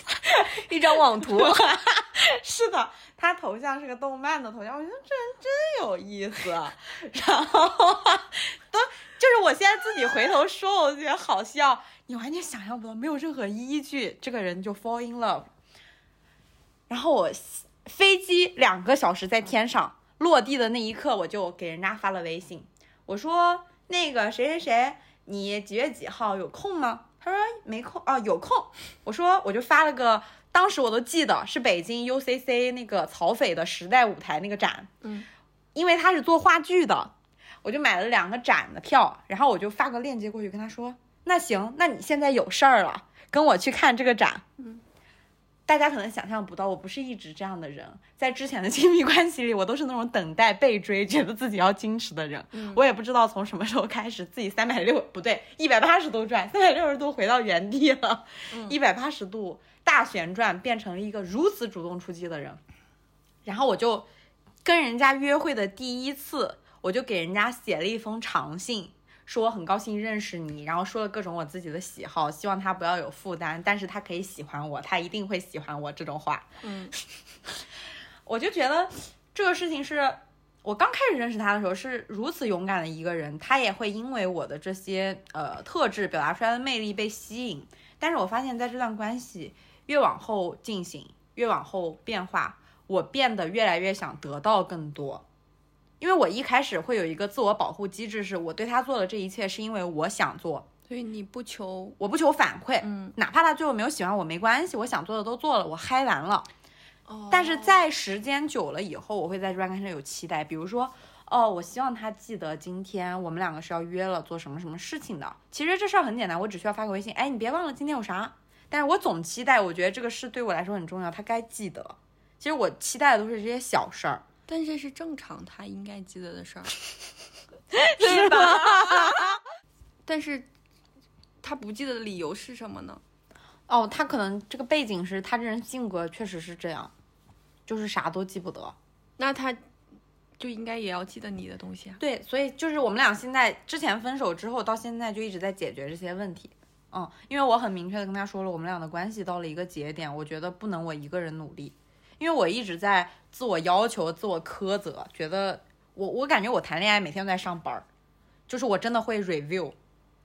一张网图。是的，他头像是个动漫的头像，我觉得这人真有意思。然后 都就是我现在自己回头说，我觉得好笑，你完全想象不到，没有任何依据，这个人就 fall in love。然后我飞机两个小时在天上落地的那一刻，我就给人家发了微信，我说那个谁谁谁，你几月几号有空吗？他说没空啊，有空。我说我就发了个，当时我都记得是北京 UCC 那个曹斐的时代舞台那个展，嗯，因为他是做话剧的，我就买了两个展的票，然后我就发个链接过去跟他说，那行，那你现在有事儿了，跟我去看这个展。嗯，大家可能想象不到，我不是一直这样的人，在之前的亲密关系里，我都是那种等待被追，觉得自己要矜持的人。嗯我也不知道从什么时候开始，自己三百六不对，一百八十度转，三百六十度回到原地了，一百八十度大旋转，变成了一个如此主动出击的人。然后我就跟人家约会的第一次，我就给人家写了一封长信，说我很高兴认识你，然后说了各种我自己的喜好，希望他不要有负担，但是他可以喜欢我，他一定会喜欢我这种话。嗯，我就觉得这个事情是我刚开始认识他的时候是如此勇敢的一个人，他也会因为我的这些呃特质表达出来的魅力被吸引。但是我发现在这段关系越往后进行，越往后变化，我变得越来越想得到更多。因为我一开始会有一个自我保护机制，是我对他做的这一切是因为我想做，所以你不求，我不求反馈，嗯，哪怕他最后没有喜欢我没关系，我想做的都做了，我嗨完了。哦但是在时间久了以后，我会在这段关系里有期待，比如说，哦，我希望他记得今天我们两个是要约了做什么什么事情的。其实这事儿很简单，我只需要发个微信，哎，你别忘了今天有啥。但是我总期待，我觉得这个事对我来说很重要，他该记得。其实我期待的都是这些小事儿，但这是正常，他应该记得的事儿，是吧？但是他不记得的理由是什么呢？哦，他可能这个背景是他这人性格确实是这样，就是啥都记不得。那他就应该也要记得你的东西啊。对，所以就是我们俩现在之前分手之后到现在就一直在解决这些问题。嗯，因为我很明确的跟他说了，我们俩的关系到了一个节点，我觉得不能我一个人努力，因为我一直在自我要求、自我苛责，觉得我我感觉我谈恋爱每天都在上班儿，就是我真的会 review，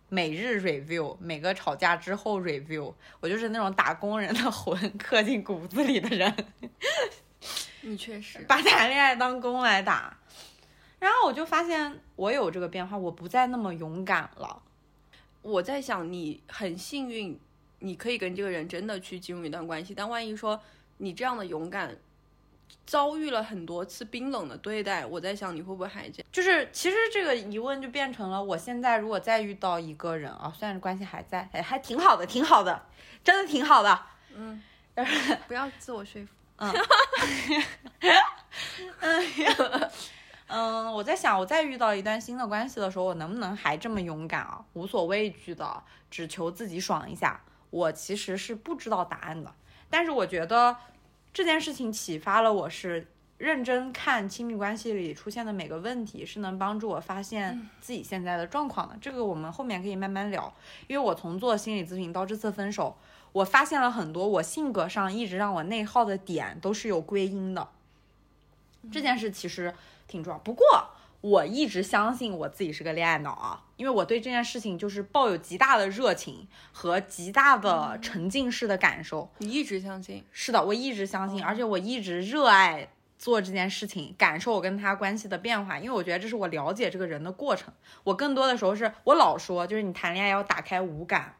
每日 review，每个吵架之后 review，我就是那种打工人的魂刻进骨子里的人。你确实，把谈恋爱当工来打。然后我就发现我有这个变化，我不再那么勇敢了。我在想，你很幸运，你可以跟这个人真的去进入一段关系，但万一说你这样的勇敢遭遇了很多次冰冷的对待，我在想你会不会还这样？就是其实这个疑问就变成了，我现在如果再遇到一个人啊，虽然关系还在，哎，还挺好的，挺好的，真的挺好的。嗯，不要自我说服。嗯，我在想，我再遇到一段新的关系的时候，我能不能还这么勇敢啊？无所畏惧的，只求自己爽一下。我其实是不知道答案的，但是我觉得这件事情启发了我，是认真看亲密关系里出现的每个问题，是能帮助我发现自己现在的状况的。这个我们后面可以慢慢聊，因为我从做心理咨询到这次分手，我发现了很多我性格上一直让我内耗的点都是有归因的。这件事其实。挺重要，不过我一直相信我自己是个恋爱脑啊，因为我对这件事情就是抱有极大的热情和极大的沉浸式的感受。你一直相信？是的，我一直相信，而且我一直热爱做这件事情，感受我跟他关系的变化，因为我觉得这是我了解这个人的过程。我更多的时候是我老说，就是你谈恋爱要打开五感，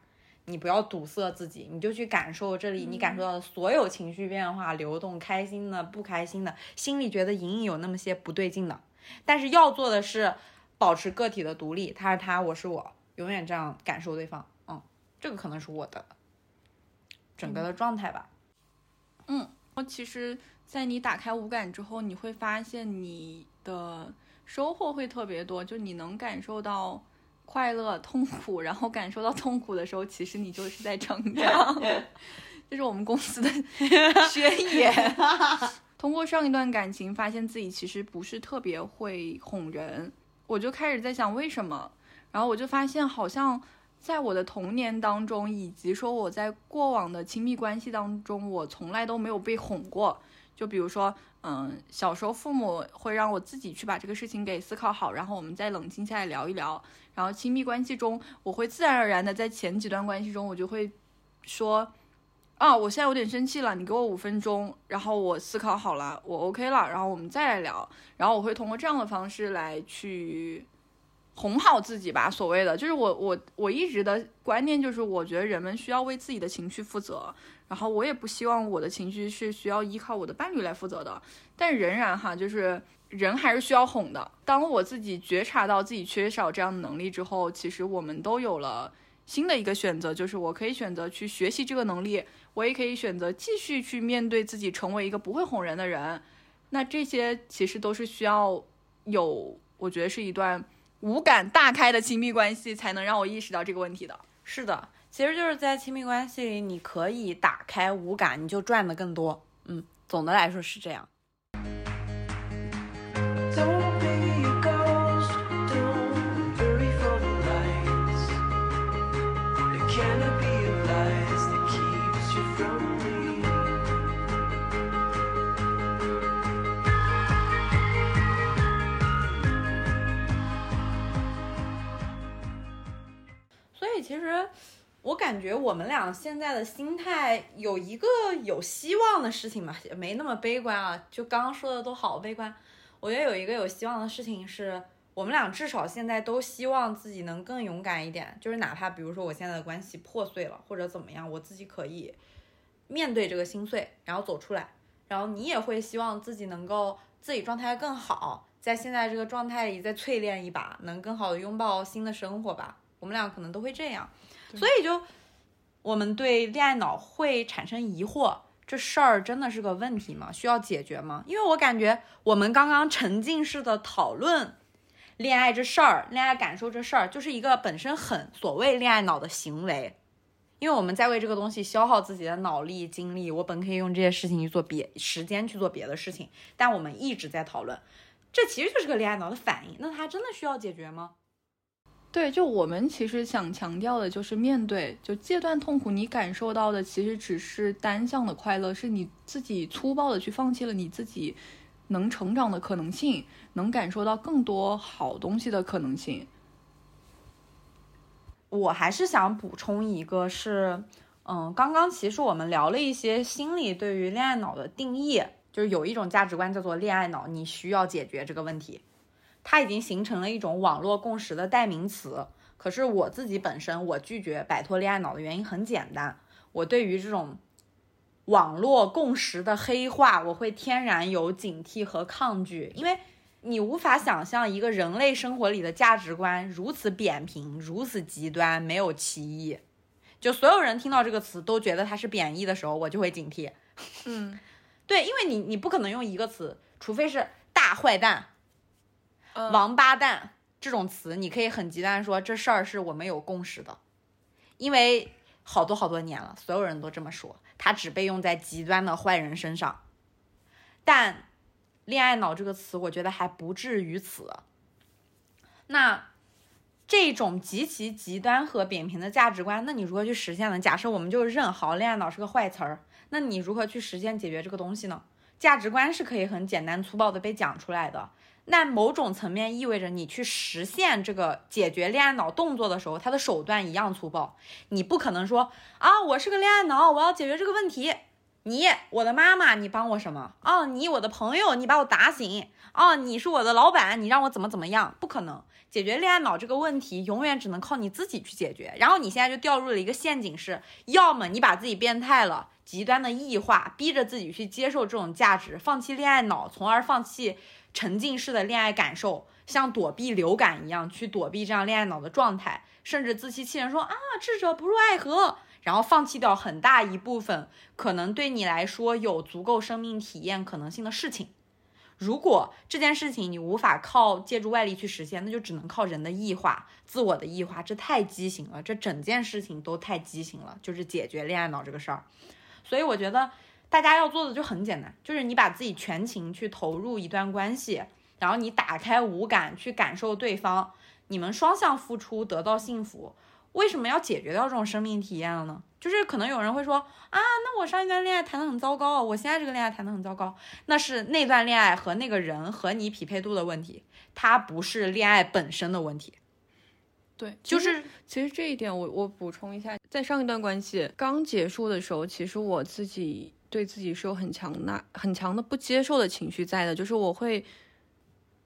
你不要堵塞自己，你就去感受这里你感受到的所有情绪变化、流动、开心的、不开心的，心里觉得隐隐有那么些不对劲的。但是要做的是保持个体的独立，他是他，我是我，永远这样感受对方。嗯，这个可能是我的整个的状态吧。嗯，其实，在你打开五感之后，你会发现你的收获会特别多，就你能感受到快乐、痛苦，然后感受到痛苦的时候，其实你就是在成长。这是我们公司的 宣言。通过上一段感情，发现自己其实不是特别会哄人，我就开始在想为什么，然后我就发现好像在我的童年当中，以及说我在过往的亲密关系当中，我从来都没有被哄过。就比如说，嗯，小时候父母会让我自己去把这个事情给思考好，然后我们再冷静下来聊一聊。然后亲密关系中，我会自然而然的在前几段关系中，我就会说。啊，我现在有点生气了，你给我五分钟，然后我思考好了，我 OK 了，然后我们再来聊，然后我会通过这样的方式来去哄好自己吧。所谓的就是我我我一直的观念就是，我觉得人们需要为自己的情绪负责，然后我也不希望我的情绪是需要依靠我的伴侣来负责的。但仍然哈，就是人还是需要哄的。当我自己觉察到自己缺少这样的能力之后，其实我们都有了新的一个选择，就是我可以选择去学习这个能力。我也可以选择继续去面对自己，成为一个不会哄人的人。那这些其实都是需要有，我觉得是一段无感大开的亲密关系，才能让我意识到这个问题的。是的，其实就是在亲密关系里，你可以打开无感，你就赚的更多。嗯，总的来说是这样。感觉我们俩现在的心态有一个有希望的事情吧，也没那么悲观啊。就刚刚说的都好悲观，我觉得有一个有希望的事情是，我们俩至少现在都希望自己能更勇敢一点。就是哪怕比如说我现在的关系破碎了或者怎么样，我自己可以面对这个心碎，然后走出来。然后你也会希望自己能够自己状态更好，在现在这个状态里再淬炼一把，能更好的拥抱新的生活吧。我们俩可能都会这样，所以就我们对恋爱脑会产生疑惑，这事儿真的是个问题吗？需要解决吗？因为我感觉我们刚刚沉浸式的讨论恋爱这事儿，恋爱感受这事儿，就是一个本身很所谓恋爱脑的行为，因为我们在为这个东西消耗自己的脑力精力，我本可以用这些事情去做别时间去做别的事情，但我们一直在讨论，这其实就是个恋爱脑的反应，那它真的需要解决吗？对，就我们其实想强调的就是面对，就戒断痛苦，你感受到的其实只是单向的快乐，是你自己粗暴的去放弃了你自己能成长的可能性，能感受到更多好东西的可能性。我还是想补充一个，是，嗯，刚刚其实我们聊了一些心理对于恋爱脑的定义，就是有一种价值观叫做恋爱脑，你需要解决这个问题。它已经形成了一种网络共识的代名词。可是我自己本身，我拒绝摆脱恋爱脑的原因很简单，我对于这种网络共识的黑化，我会天然有警惕和抗拒，因为你无法想象一个人类生活里的价值观如此扁平、如此极端，没有歧义。就所有人听到这个词都觉得它是贬义的时候，我就会警惕。嗯，对，因为你你不可能用一个词，除非是大坏蛋、王八蛋这种词，你可以很极端说这事儿是我们有共识的，因为好多好多年了，所有人都这么说，它只被用在极端的坏人身上。但“恋爱脑”这个词，我觉得还不至于此。那这种极其极端和扁平的价值观，那你如何去实现呢？假设我们就认好“恋爱脑”是个坏词儿，那你如何去实现解决这个东西呢？价值观是可以很简单粗暴的被讲出来的，那某种层面意味着你去实现这个解决恋爱脑动作的时候，他的手段一样粗暴。你不可能说啊，我是个恋爱脑，我要解决这个问题。你，我的妈妈，你帮我什么？哦，你，我的朋友，你把我打醒。哦，你是我的老板，你让我怎么怎么样？不可能解决恋爱脑这个问题，永远只能靠你自己去解决。然后你现在就掉入了一个陷阱是，要么你把自己变态了，极端的异化，逼着自己去接受这种价值，放弃恋爱脑，从而放弃沉浸式的恋爱感受，像躲避流感一样去躲避这样恋爱脑的状态，甚至自欺欺人说啊，智者不入爱河。然后放弃掉很大一部分可能对你来说有足够生命体验可能性的事情。如果这件事情你无法靠借助外力去实现，那就只能靠人的异化、自我的异化，这太畸形了，这整件事情都太畸形了，就是解决恋爱脑这个事儿。所以我觉得大家要做的就很简单，就是你把自己全情去投入一段关系，然后你打开五感去感受对方，你们双向付出得到幸福。为什么要解决掉这种生命体验了呢？就是可能有人会说啊，那我上一段恋爱谈的很糟糕，我现在这个恋爱谈的很糟糕，那是那段恋爱和那个人和你匹配度的问题，它不是恋爱本身的问题。对，就是其实这一点我我补充一下，在上一段关系刚结束的时候，其实我自己对自己是有很强大很强的不接受的情绪在的，就是我会，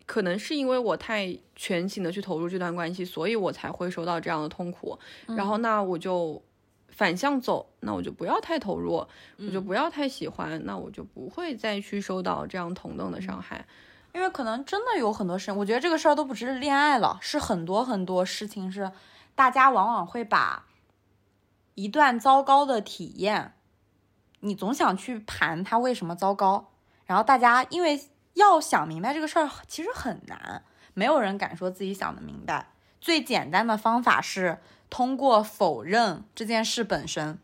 可能是因为我太全情的去投入这段关系，所以我才会受到这样的痛苦。然后那我就反向走，那我就不要太投入，我就不要太喜欢，那我就不会再去受到这样同等的伤害。因为可能真的有很多事，我觉得这个事儿都不只是恋爱了，是很多很多事情是大家往往会把一段糟糕的体验，你总想去盘它为什么糟糕，然后大家因为要想明白这个事儿其实很难，没有人敢说自己想的明白。最简单的方法是通过否认这件事本身，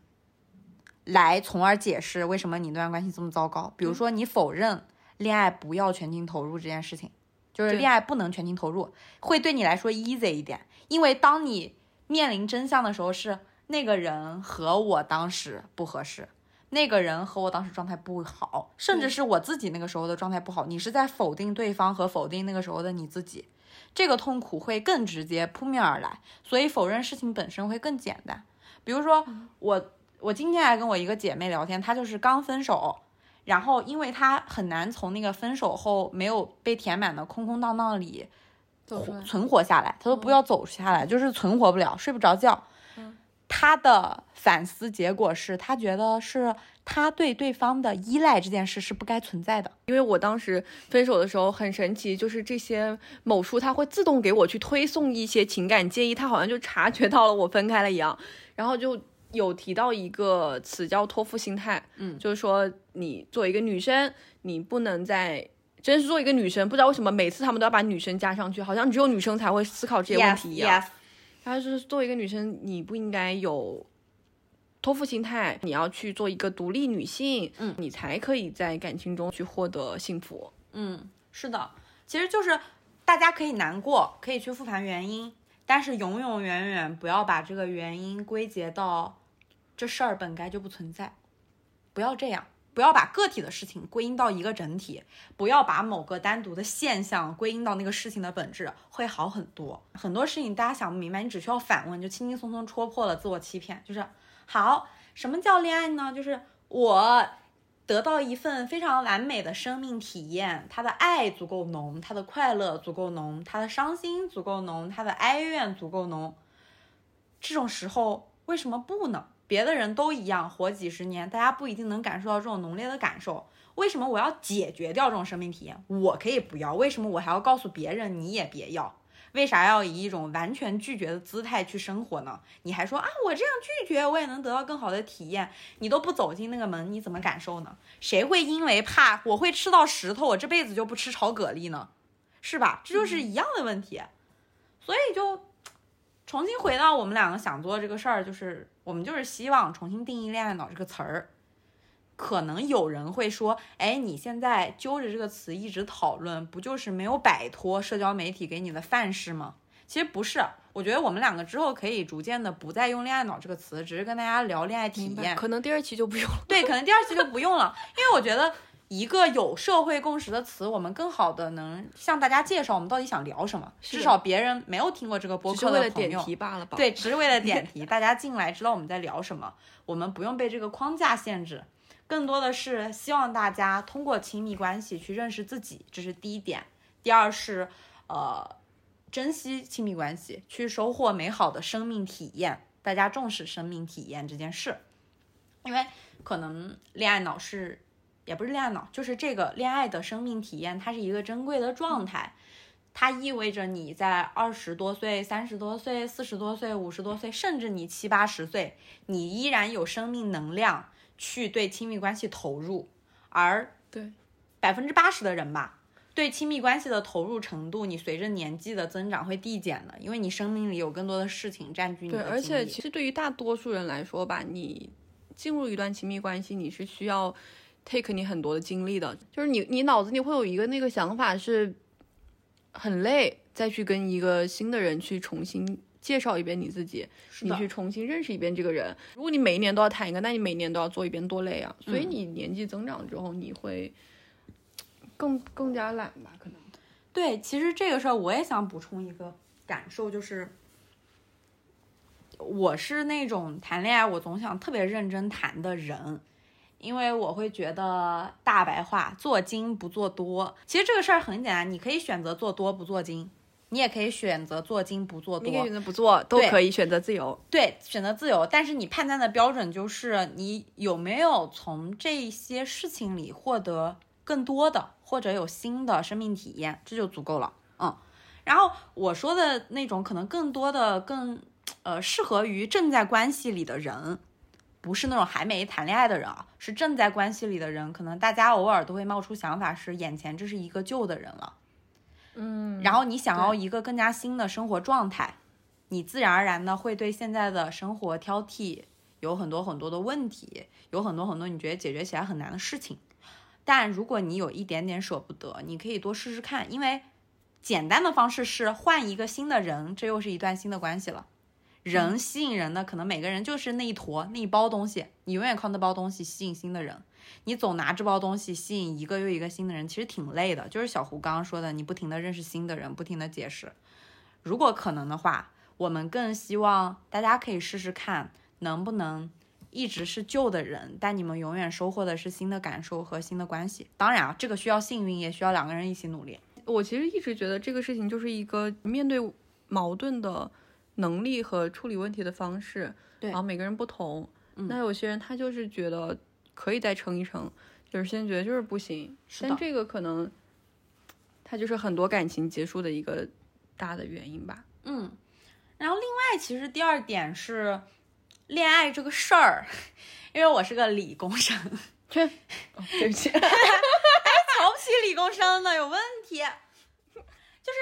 来从而解释为什么你那段关系这么糟糕。比如说，你否认恋爱不要全情投入这件事情，就是恋爱不能全情投入，会对你来说 easy 一点。因为当你面临真相的时候，是那个人和我当时不合适，那个人和我当时状态不好，甚至是我自己那个时候的状态不好。你是在否定对方和否定那个时候的你自己，这个痛苦会更直接扑面而来，所以否认事情本身会更简单。比如说我，我今天还跟我一个姐妹聊天，她就是刚分手。然后，因为她很难从那个分手后没有被填满的空空荡荡里走存活下来，她都不要走下来，就是存活不了，睡不着觉。她的反思结果是，他觉得是他对对方的依赖这件事是不该存在的。因为我当时分手的时候很神奇，就是这些某书它会自动给我去推送一些情感建议，它好像就察觉到了我分开了一样，然后就有提到一个词叫托付心态，嗯就是说你作为一个女生，你不能在。真是作为一个女生，不知道为什么每次他们都要把女生加上去，好像只有女生才会思考这些问题一样。Yes, yes 他就是作为一个女生，你不应该有托付心态，你要去做一个独立女性，嗯你才可以在感情中去获得幸福。嗯，是的，其实就是大家可以难过，可以去复盘原因，但是永永远远不要把这个原因归结到这事儿本该就不存在，不要这样。不要把个体的事情归因到一个整体，不要把某个单独的现象归因到那个事情的本质，会好很多。很多事情大家想不明白，你只需要反问，就轻轻松松戳破了自我欺骗。就是好，什么叫恋爱呢？就是我得到一份非常完美的生命体验，他的爱足够浓，他的快乐足够浓，他的伤心足够浓，他的哀怨足够浓。这种时候为什么不呢？别的人都一样活几十年，大家不一定能感受到这种浓烈的感受。为什么我要解决掉这种生命体验？我可以不要，为什么我还要告诉别人你也别要？为啥要以一种完全拒绝的姿态去生活呢？你还说啊，我这样拒绝，我也能得到更好的体验。你都不走进那个门，你怎么感受呢？谁会因为怕我会吃到石头，我这辈子就不吃炒蛤蜊呢？是吧？这就是一样的问题。所以就重新回到我们两个想做这个事儿，就是我们就是希望重新定义“恋爱脑”这个词儿。可能有人会说，哎，你现在揪着这个词一直讨论，不就是没有摆脱社交媒体给你的范式吗？其实不是，我觉得我们两个之后可以逐渐的不再用“恋爱脑”这个词，只是跟大家聊恋爱体验。可能第二期就不用了。对，可能第二期就不用了，因为我觉得一个有社会共识的词，我们更好的能向大家介绍我们到底想聊什么。至少别人没有听过这个播客的朋友，罢了吧？对，只是为了点 题，大家进来知道我们在聊什么，我们不用被这个框架限制。更多的是希望大家通过亲密关系去认识自己，这是第一点。第二是，呃，珍惜亲密关系，去收获美好的生命体验。大家重视生命体验这件事，因为可能恋爱脑是，也不是恋爱脑，就是这个恋爱的生命体验，它是一个珍贵的状态。它意味着你在二十多岁、三十多岁、四十多岁、五十多岁，甚至你七八十岁，你依然有生命能量。去对亲密关系投入，而对百分之八十的人吧，对亲密关系的投入程度，你随着年纪的增长会递减的，因为你生命里有更多的事情占据你的对，而且其实对于大多数人来说吧，你进入一段亲密关系，你是需要 take 你很多的精力的，就是你你脑子里会有一个那个想法是很累，再去跟一个新的人去重新。介绍一遍你自己，你去重新认识一遍这个人。如果你每一年都要谈一个，那你每年都要做一遍，多累啊！所以你年纪增长之后，你会更更加懒吧？可能。对，其实这个事儿我也想补充一个感受，就是我是那种谈恋爱我总想特别认真谈的人，因为我会觉得大白话做精不做多。其实这个事儿很简单，你可以选择做多不做精。你也可以选择做精不做多，你可以选择不做，都可以选择自由。对，选择自由，但是你判断的标准就是你有没有从这些事情里获得更多的或者有新的生命体验，这就足够了。嗯，然后我说的那种可能更多的更呃适合于正在关系里的人，不是那种还没谈恋爱的人啊，是正在关系里的人，可能大家偶尔都会冒出想法是眼前这是一个旧的人了。嗯，然后你想要一个更加新的生活状态，你自然而然的会对现在的生活挑剔，有很多很多的问题，有很多很多你觉得解决起来很难的事情。但如果你有一点点舍不得，你可以多试试看，因为简单的方式是换一个新的人，这又是一段新的关系了。人吸引人的可能每个人就是那一坨那一包东西，你永远靠那包东西吸引新的人。你总拿这包东西吸引一个又一个新的人，其实挺累的。就是小胡刚刚说的，你不停的认识新的人，不停的解释。如果可能的话，我们更希望大家可以试试看，能不能一直是旧的人，但你们永远收获的是新的感受和新的关系。当然啊，这个需要幸运，也需要两个人一起努力。我其实一直觉得这个事情就是一个面对矛盾的能力和处理问题的方式。对，然后每个人不同。那有些人他就是觉得。可以再撑一撑，就是现在觉得就是不行，但这个可能，他就是很多感情结束的一个大的原因吧。嗯，然后另外其实第二点是恋爱这个事儿，因为我是个理工生，对不起，还瞧不起理工生呢，有问题。就是，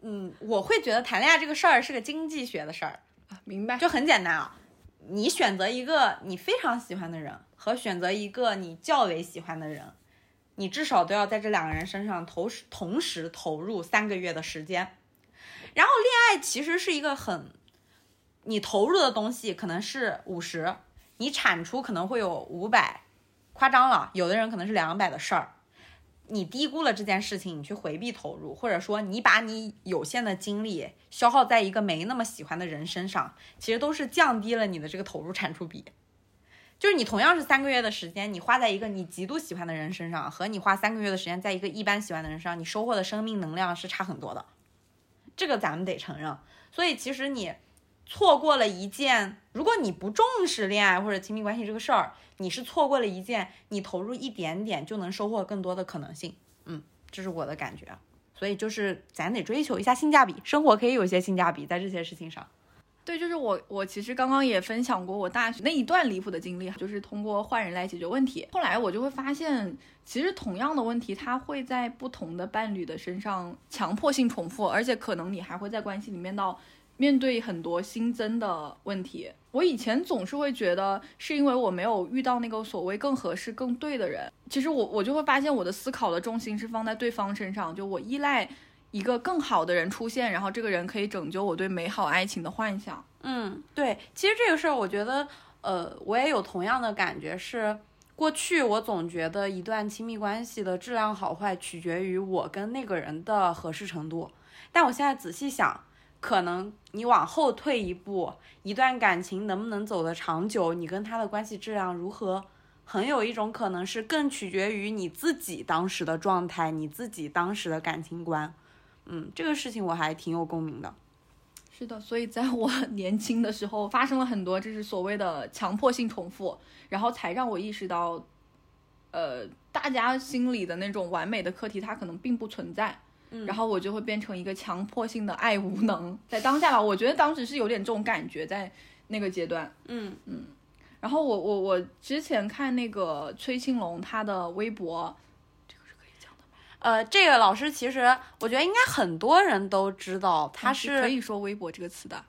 嗯，我会觉得谈恋爱这个事儿是个经济学的事儿啊，明白？就很简单啊，你选择一个你非常喜欢的人。和选择一个你较为喜欢的人，你至少都要在这两个人身上投同时投入三个月的时间。然后恋爱其实是一个很，你投入的东西可能是五十，你产出可能会有五百，夸张了，有的人可能是两百的事儿。你低估了这件事情，你去回避投入，或者说你把你有限的精力消耗在一个没那么喜欢的人身上，其实都是降低了你的这个投入产出比。就是你同样是三个月的时间，你花在一个你极度喜欢的人身上，和你花三个月的时间在一个一般喜欢的人身上，你收获的生命能量是差很多的，这个咱们得承认。所以其实你错过了一件，如果你不重视恋爱或者亲密关系这个事儿，你是错过了一件你投入一点点就能收获更多的可能性。嗯，这是我的感觉。所以就是咱得追求一下性价比，生活可以有一些性价比在这些事情上。对，就是我，我其实刚刚也分享过我大学那一段离谱的经历，就是通过换人来解决问题。后来我就会发现，其实同样的问题，它会在不同的伴侣的身上强迫性重复，而且可能你还会在关系里面到。面对很多新增的问题，我以前总是会觉得是因为我没有遇到那个所谓更合适、更对的人。其实我我就会发现我的思考的重心是放在对方身上，就我依赖一个更好的人出现，然后这个人可以拯救我对美好爱情的幻想。嗯，对，其实这个事儿我觉得，呃，我也有同样的感觉，是过去我总觉得一段亲密关系的质量好坏取决于我跟那个人的合适程度，但我现在仔细想。可能你往后退一步，一段感情能不能走得长久，你跟他的关系质量如何，很有一种可能是更取决于你自己当时的状态，你自己当时的感情观。嗯，这个事情我还挺有共鸣的。是的，所以在我年轻的时候发生了很多，就是所谓的强迫性重复，然后才让我意识到，呃，大家心里的那种完美的课题，它可能并不存在。然后我就会变成一个强迫性的爱无能，在当下吧，我觉得当时是有点这种感觉，在那个阶段，嗯嗯。然后我我我之前看那个崔庆龙他的微博，这个是可以讲的吗？呃，这个老师其实我觉得应该很多人都知道，他是可以说微博这个词的。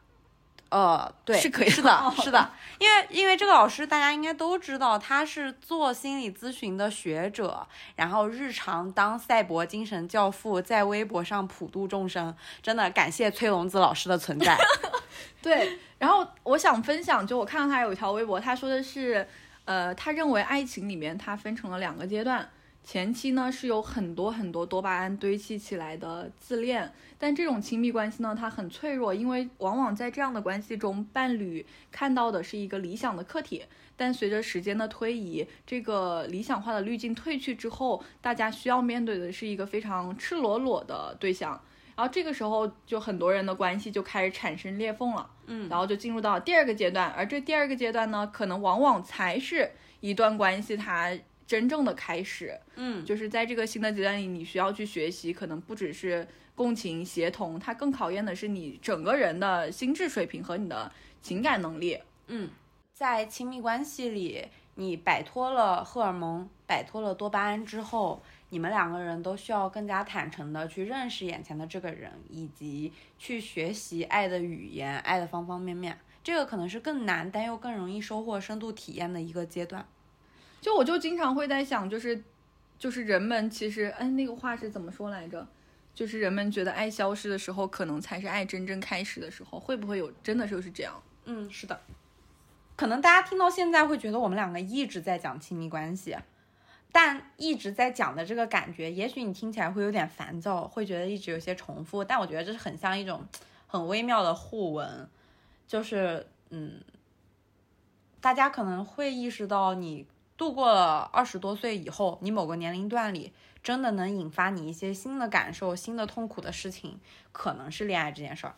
呃，对，是可以，是的，是的，因为因为这个老师大家应该都知道，他是做心理咨询的学者，然后日常当赛博精神教父，在微博上普度众生，真的感谢崔龙子老师的存在。对，然后我想分享，就我看到他有一条微博，他说的是，呃，他认为爱情里面它分成了两个阶段。前期呢是有很多很多多巴胺堆砌起来的自恋，但这种亲密关系呢，它很脆弱，因为往往在这样的关系中，伴侣看到的是一个理想的客体，但随着时间的推移，这个理想化的滤镜褪去之后，大家需要面对的是一个非常赤裸裸的对象，然后这个时候就很多人的关系就开始产生裂缝了，嗯，然后就进入到第二个阶段，而这第二个阶段呢，可能往往才是一段关系它。真正的开始，嗯，就是在这个新的阶段里，你需要去学习，可能不只是共情协同，它更考验的是你整个人的心智水平和你的情感能力。嗯，在亲密关系里，你摆脱了荷尔蒙，摆脱了多巴胺之后，你们两个人都需要更加坦诚的去认识眼前的这个人，以及去学习爱的语言，爱的方方面面。这个可能是更难，但又更容易收获深度体验的一个阶段。就我就经常会在想，就是，就是人们其实，哎，那个话是怎么说来着？就是人们觉得爱消失的时候，可能才是爱真正开始的时候。会不会有真的就是这样？嗯，是的。可能大家听到现在会觉得我们两个一直在讲亲密关系，但一直在讲的这个感觉，也许你听起来会有点烦躁，会觉得一直有些重复。但我觉得这是很像一种很微妙的互文，就是，嗯，大家可能会意识到你。度过了二十多岁以后，你某个年龄段里真的能引发你一些新的感受、新的痛苦的事情，可能是恋爱这件事儿。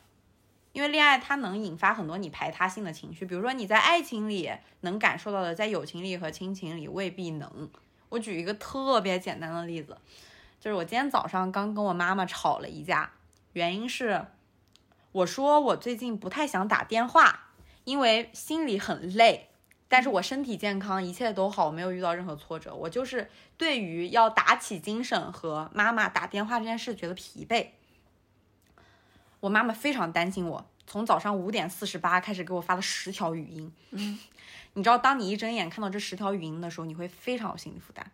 因为恋爱它能引发很多你排他性的情绪，比如说你在爱情里能感受到的，在友情里和亲情里未必能。我举一个特别简单的例子，就是我今天早上刚跟我妈妈吵了一架，原因是我说我最近不太想打电话，因为心里很累。但是我身体健康，一切都好，没有遇到任何挫折。我就是对于要打起精神和妈妈打电话这件事觉得疲惫。我妈妈非常担心我，从早上五点四十八开始给我发了十条语音。嗯，你知道，当你一睁眼看到这十条语音的时候，你会非常有心理负担。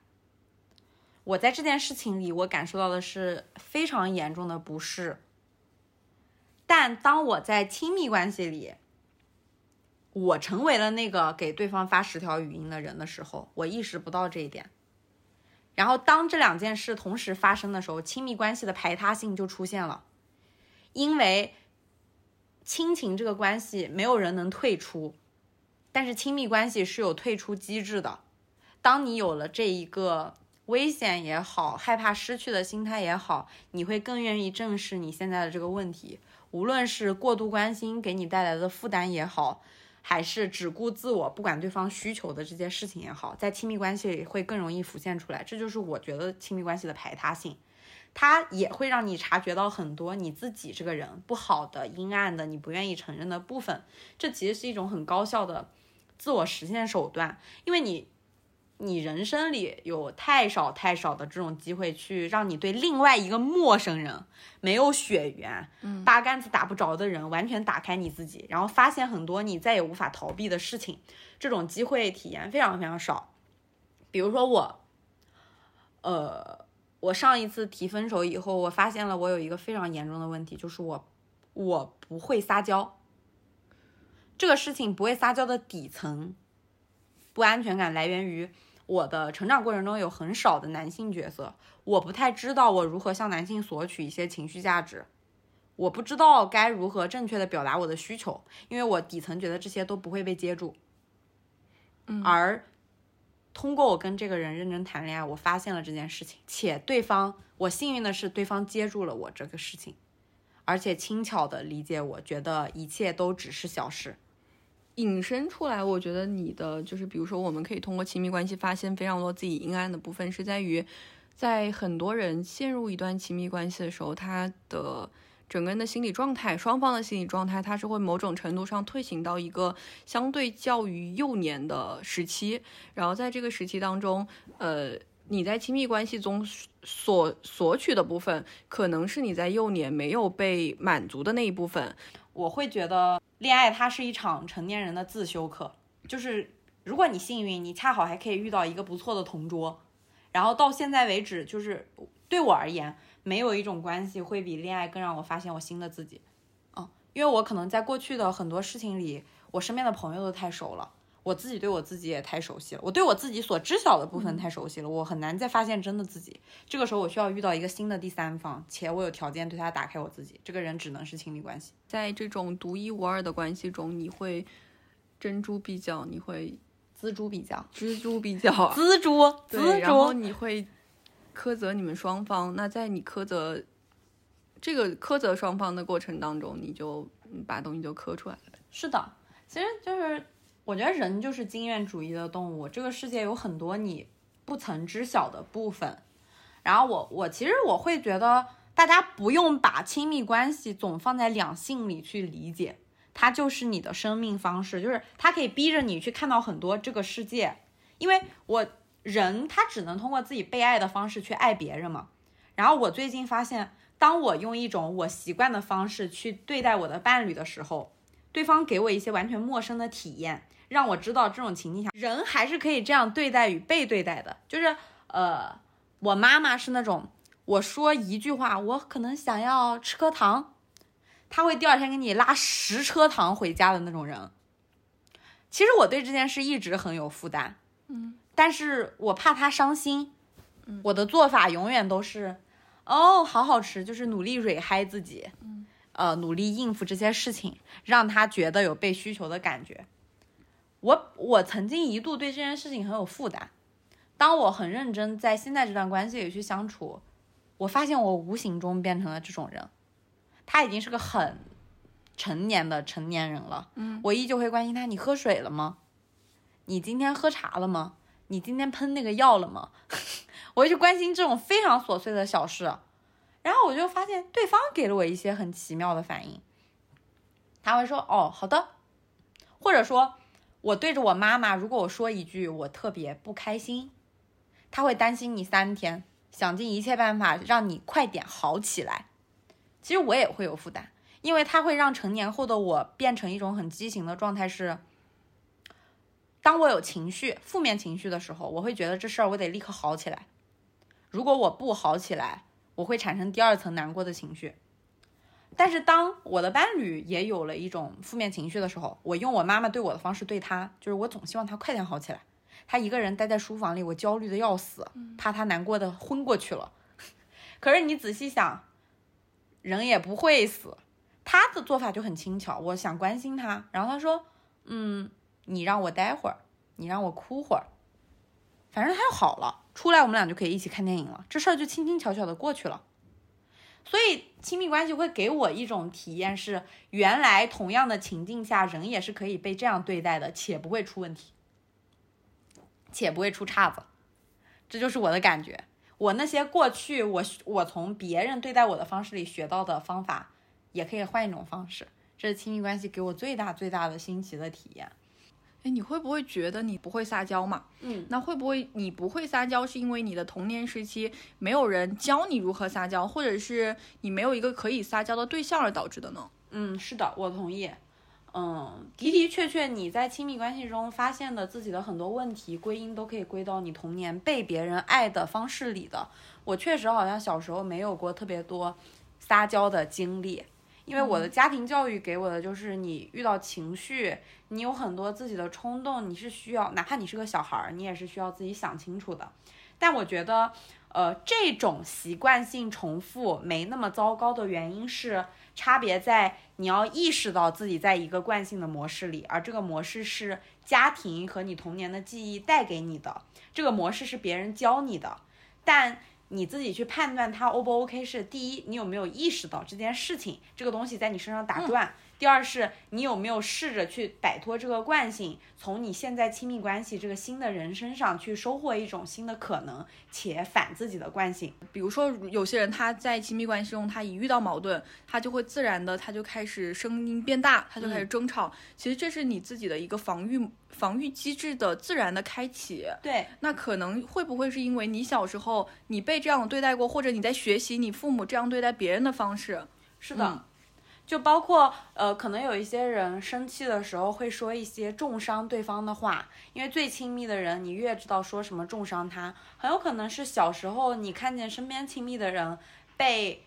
我在这件事情里，我感受到的是非常严重的不适。但当我在亲密关系里，我成为了那个给对方发十条语音的人的时候，我意识不到这一点。然后当这两件事同时发生的时候，亲密关系的排他性就出现了。因为亲情这个关系没有人能退出，但是亲密关系是有退出机制的。当你有了这一个危险也好，害怕失去的心态也好，你会更愿意正视你现在的这个问题。无论是过度关心给你带来的负担也好，还是只顾自我不管对方需求的这些事情也好，在亲密关系里会更容易浮现出来。这就是我觉得亲密关系的排他性，它也会让你察觉到很多你自己这个人不好的、阴暗的、你不愿意承认的部分。这其实是一种很高效的自我实现手段，因为你。你人生里有太少太少的这种机会，去让你对另外一个陌生人、没有血缘、八竿子打不着的人完全打开你自己，然后发现很多你再也无法逃避的事情。这种机会体验非常非常少。比如说我，呃，我上一次提分手以后，我发现了我有一个非常严重的问题，就是我我不会撒娇。这个事情不会撒娇的底层不安全感来源于。我的成长过程中有很少的男性角色，我不太知道我如何向男性索取一些情绪价值，我不知道该如何正确的表达我的需求，因为我底层觉得这些都不会被接住。嗯，而通过我跟这个人认真谈恋爱，我发现了这件事情，且对方，我幸运的是对方接住了我这个事情，而且轻巧的理解我，觉得一切都只是小事。引申出来，我觉得你的就是，比如说，我们可以通过亲密关系发现非常多自己阴暗的部分，是在于，在很多人陷入一段亲密关系的时候，他的整个人的心理状态，双方的心理状态，他是会某种程度上退行到一个相对较于幼年的时期，然后在这个时期当中，呃，你在亲密关系中所索取的部分，可能是你在幼年没有被满足的那一部分。我会觉得恋爱它是一场成年人的自修课，就是如果你幸运，你恰好还可以遇到一个不错的同桌，然后到现在为止，就是对我而言，没有一种关系会比恋爱更让我发现我新的自己，嗯，因为我可能在过去的很多事情里，我身边的朋友都太熟了。我自己对我自己也太熟悉了，我对我自己所知晓的部分太熟悉了，我很难再发现真的自己。这个时候，我需要遇到一个新的第三方，且我有条件对他打开我自己。这个人只能是亲密关系。在这种独一无二的关系中，你会珍珠比较，你会锱铢比较，锱铢比较，锱铢，对，然后你会苛责你们双方。那在你苛责这个苛责双方的过程当中，你就把东西就磕出来了。是的，其实就是。我觉得人就是经验主义的动物，这个世界有很多你不曾知晓的部分。然后我我其实我会觉得，大家不用把亲密关系总放在两性里去理解，它就是你的生命方式，就是它可以逼着你去看到很多这个世界。因为我人他只能通过自己被爱的方式去爱别人嘛。然后我最近发现，当我用一种我习惯的方式去对待我的伴侣的时候，对方给我一些完全陌生的体验。让我知道这种情境下，人还是可以这样对待与被对待的。就是，呃，我妈妈是那种，我说一句话，我可能想要吃颗糖，她会第二天给你拉十车糖回家的那种人。其实我对这件事一直很有负担，嗯，但是我怕她伤心，我的做法永远都是，哦，好好吃，就是努力蕊嗨自己，嗯，呃，努力应付这些事情，让他觉得有被需求的感觉。我我曾经一度对这件事情很有负担，当我很认真在现在这段关系里去相处，我发现我无形中变成了这种人，他已经是个很成年的成年人了，嗯，我依旧会关心他，你喝水了吗？你今天喝茶了吗？你今天喷那个药了吗？我会去关心这种非常琐碎的小事，然后我就发现对方给了我一些很奇妙的反应，他会说哦好的，或者说。我对着我妈妈，如果我说一句我特别不开心，她会担心你三天，想尽一切办法让你快点好起来。其实我也会有负担，因为它会让成年后的我变成一种很畸形的状态。是，当我有情绪、负面情绪的时候，我会觉得这事儿我得立刻好起来。如果我不好起来，我会产生第二层难过的情绪。但是当我的伴侣也有了一种负面情绪的时候，我用我妈妈对我的方式对他，就是我总希望他快点好起来。他一个人待在书房里，我焦虑的要死，怕他难过的昏过去了。可是你仔细想，人也不会死。他的做法就很轻巧，我想关心他，然后他说：“嗯，你让我待会儿，你让我哭会儿，反正他就好了。出来我们俩就可以一起看电影了，这事儿就轻轻巧巧的过去了。”所以亲密关系会给我一种体验是，原来同样的情境下，人也是可以被这样对待的，且不会出问题，且不会出岔子。这就是我的感觉。我那些过去我我从别人对待我的方式里学到的方法，也可以换一种方式。这是亲密关系给我最大最大的新奇的体验。哎，你会不会觉得你不会撒娇嘛？嗯，那会不会你不会撒娇是因为你的童年时期没有人教你如何撒娇，或者是你没有一个可以撒娇的对象而导致的呢？嗯，是的，我同意。嗯，的的确确，你在亲密关系中发现的自己的很多问题，归因都可以归到你童年被别人爱的方式里的。我确实好像小时候没有过特别多撒娇的经历，因为我的家庭教育给我的就是，你遇到情绪，你有很多自己的冲动，你是需要，哪怕你是个小孩儿，你也是需要自己想清楚的。但我觉得，呃，这种习惯性重复没那么糟糕的原因是。差别在你要意识到自己在一个惯性的模式里，而这个模式是家庭和你童年的记忆带给你的，这个模式是别人教你的，但你自己去判断它 O 不 OK 是第一，你有没有意识到这件事情，这个东西在你身上打转。第二是你有没有试着去摆脱这个惯性，从你现在亲密关系这个新的人身上去收获一种新的可能，且反自己的惯性。比如说，有些人他在亲密关系中，他一遇到矛盾，他就会自然的，他就开始声音变大，他就开始争吵。其实这是你自己的一个防御防御机制的自然的开启。对，那可能会不会是因为你小时候你被这样对待过，或者你在学习你父母这样对待别人的方式？是的。就包括呃，可能有一些人生气的时候会说一些重伤对方的话，因为最亲密的人，你越知道说什么重伤他，很有可能是小时候你看见身边亲密的人被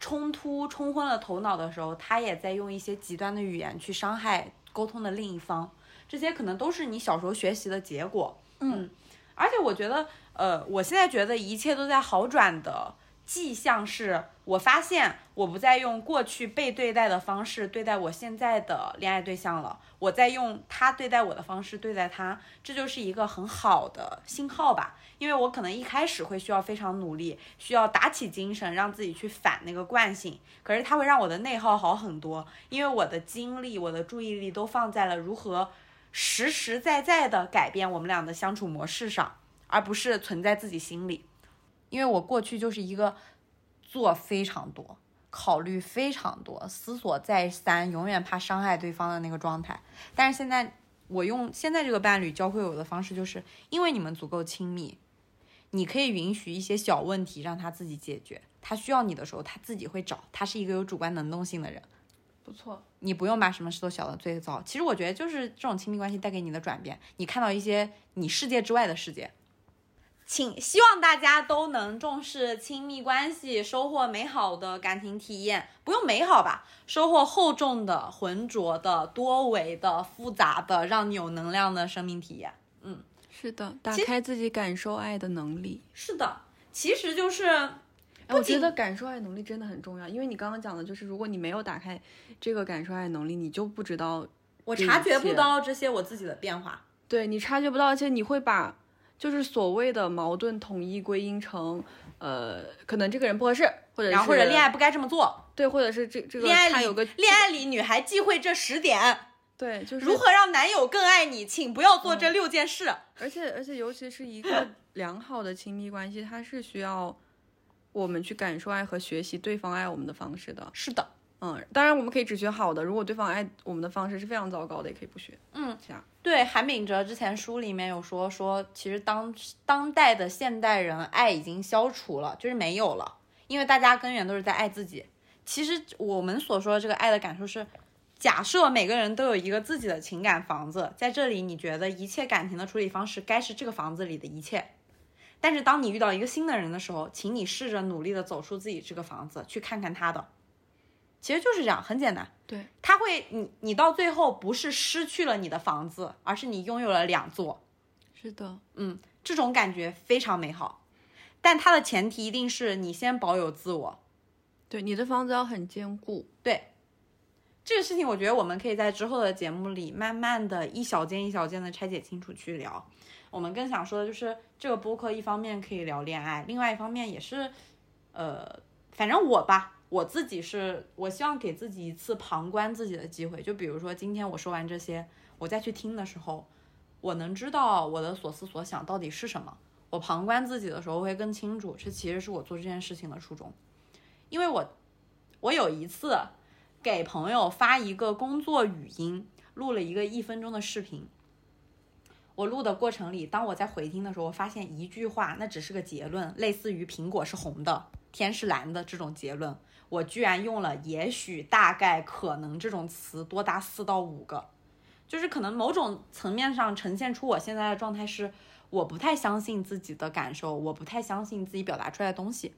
冲突冲昏了头脑的时候，他也在用一些极端的语言去伤害沟通的另一方，这些可能都是你小时候学习的结果。嗯，而且我觉得，呃，我现在觉得一切都在好转的。迹象是我发现我不再用过去被对待的方式对待我现在的恋爱对象了，我在用他对待我的方式对待他，这就是一个很好的信号吧。因为我可能一开始会需要非常努力，需要打起精神让自己去反那个惯性，可是它会让我的内耗好很多，因为我的精力、我的注意力都放在了如何实实在在的改变我们俩的相处模式上，而不是存在自己心里。因为我过去就是一个做非常多、考虑非常多、思索再三、永远怕伤害对方的那个状态。但是现在，我用现在这个伴侣教会我的方式，就是因为你们足够亲密，你可以允许一些小问题让他自己解决。他需要你的时候，他自己会找。他是一个有主观能动性的人，不错。你不用把什么事都想到最糟。其实我觉得，就是这种亲密关系带给你的转变，你看到一些你世界之外的世界。请希望大家都能重视亲密关系，收获美好的感情体验。不用美好吧，收获厚重的、浑浊的、多维的、复杂的，让你有能量的生命体验。嗯，是的，打开自己感受爱的能力。是的，其实就是，我觉得感受爱能力真的很重要，因为你刚刚讲的就是，如果你没有打开这个感受爱能力，你就不知道，我察觉不到这些我自己的变化。对你察觉不到，而且你会把。就是所谓的矛盾统一归因成，呃，可能这个人不合适，或者或者恋爱不该这么做，对，或者是这这个恋爱里有个恋爱里女孩忌讳这十点，对，就是如何让男友更爱你，请不要做这六件事。而且而且，尤其是一个 良好的亲密关系，它是需要我们去感受爱和学习对方爱我们的方式的。是的。嗯，当然我们可以只学好的。如果对方爱我们的方式是非常糟糕的，也可以不学。嗯，这样。对，韩炳哲之前书里面有说说，其实当当代的现代人爱已经消除了，就是没有了，因为大家根源都是在爱自己。其实我们所说的这个爱的感受是，假设每个人都有一个自己的情感房子，在这里你觉得一切感情的处理方式该是这个房子里的一切。但是当你遇到一个新的人的时候，请你试着努力的走出自己这个房子，去看看他的。其实就是这样，很简单。对，他会，你你到最后不是失去了你的房子，而是你拥有了两座。是的，嗯，这种感觉非常美好。但它的前提一定是你先保有自我。对，你的房子要很坚固。对，这个事情我觉得我们可以在之后的节目里慢慢的一小件一小件的拆解清楚去聊。我们更想说的就是，这个播客一方面可以聊恋爱，另外一方面也是，呃。反正我吧，我自己是，我希望给自己一次旁观自己的机会。就比如说今天我说完这些，我再去听的时候，我能知道我的所思所想到底是什么。我旁观自己的时候会更清楚，这其实是我做这件事情的初衷。因为我，我有一次给朋友发一个工作语音，录了一个一分钟的视频。我录的过程里，当我在回听的时候，我发现一句话，那只是个结论，类似于苹果是红的，天是蓝的这种结论，我居然用了也许、大概、可能这种词多达四到五个，就是可能某种层面上呈现出我现在的状态是，我不太相信自己的感受，我不太相信自己表达出来的东西，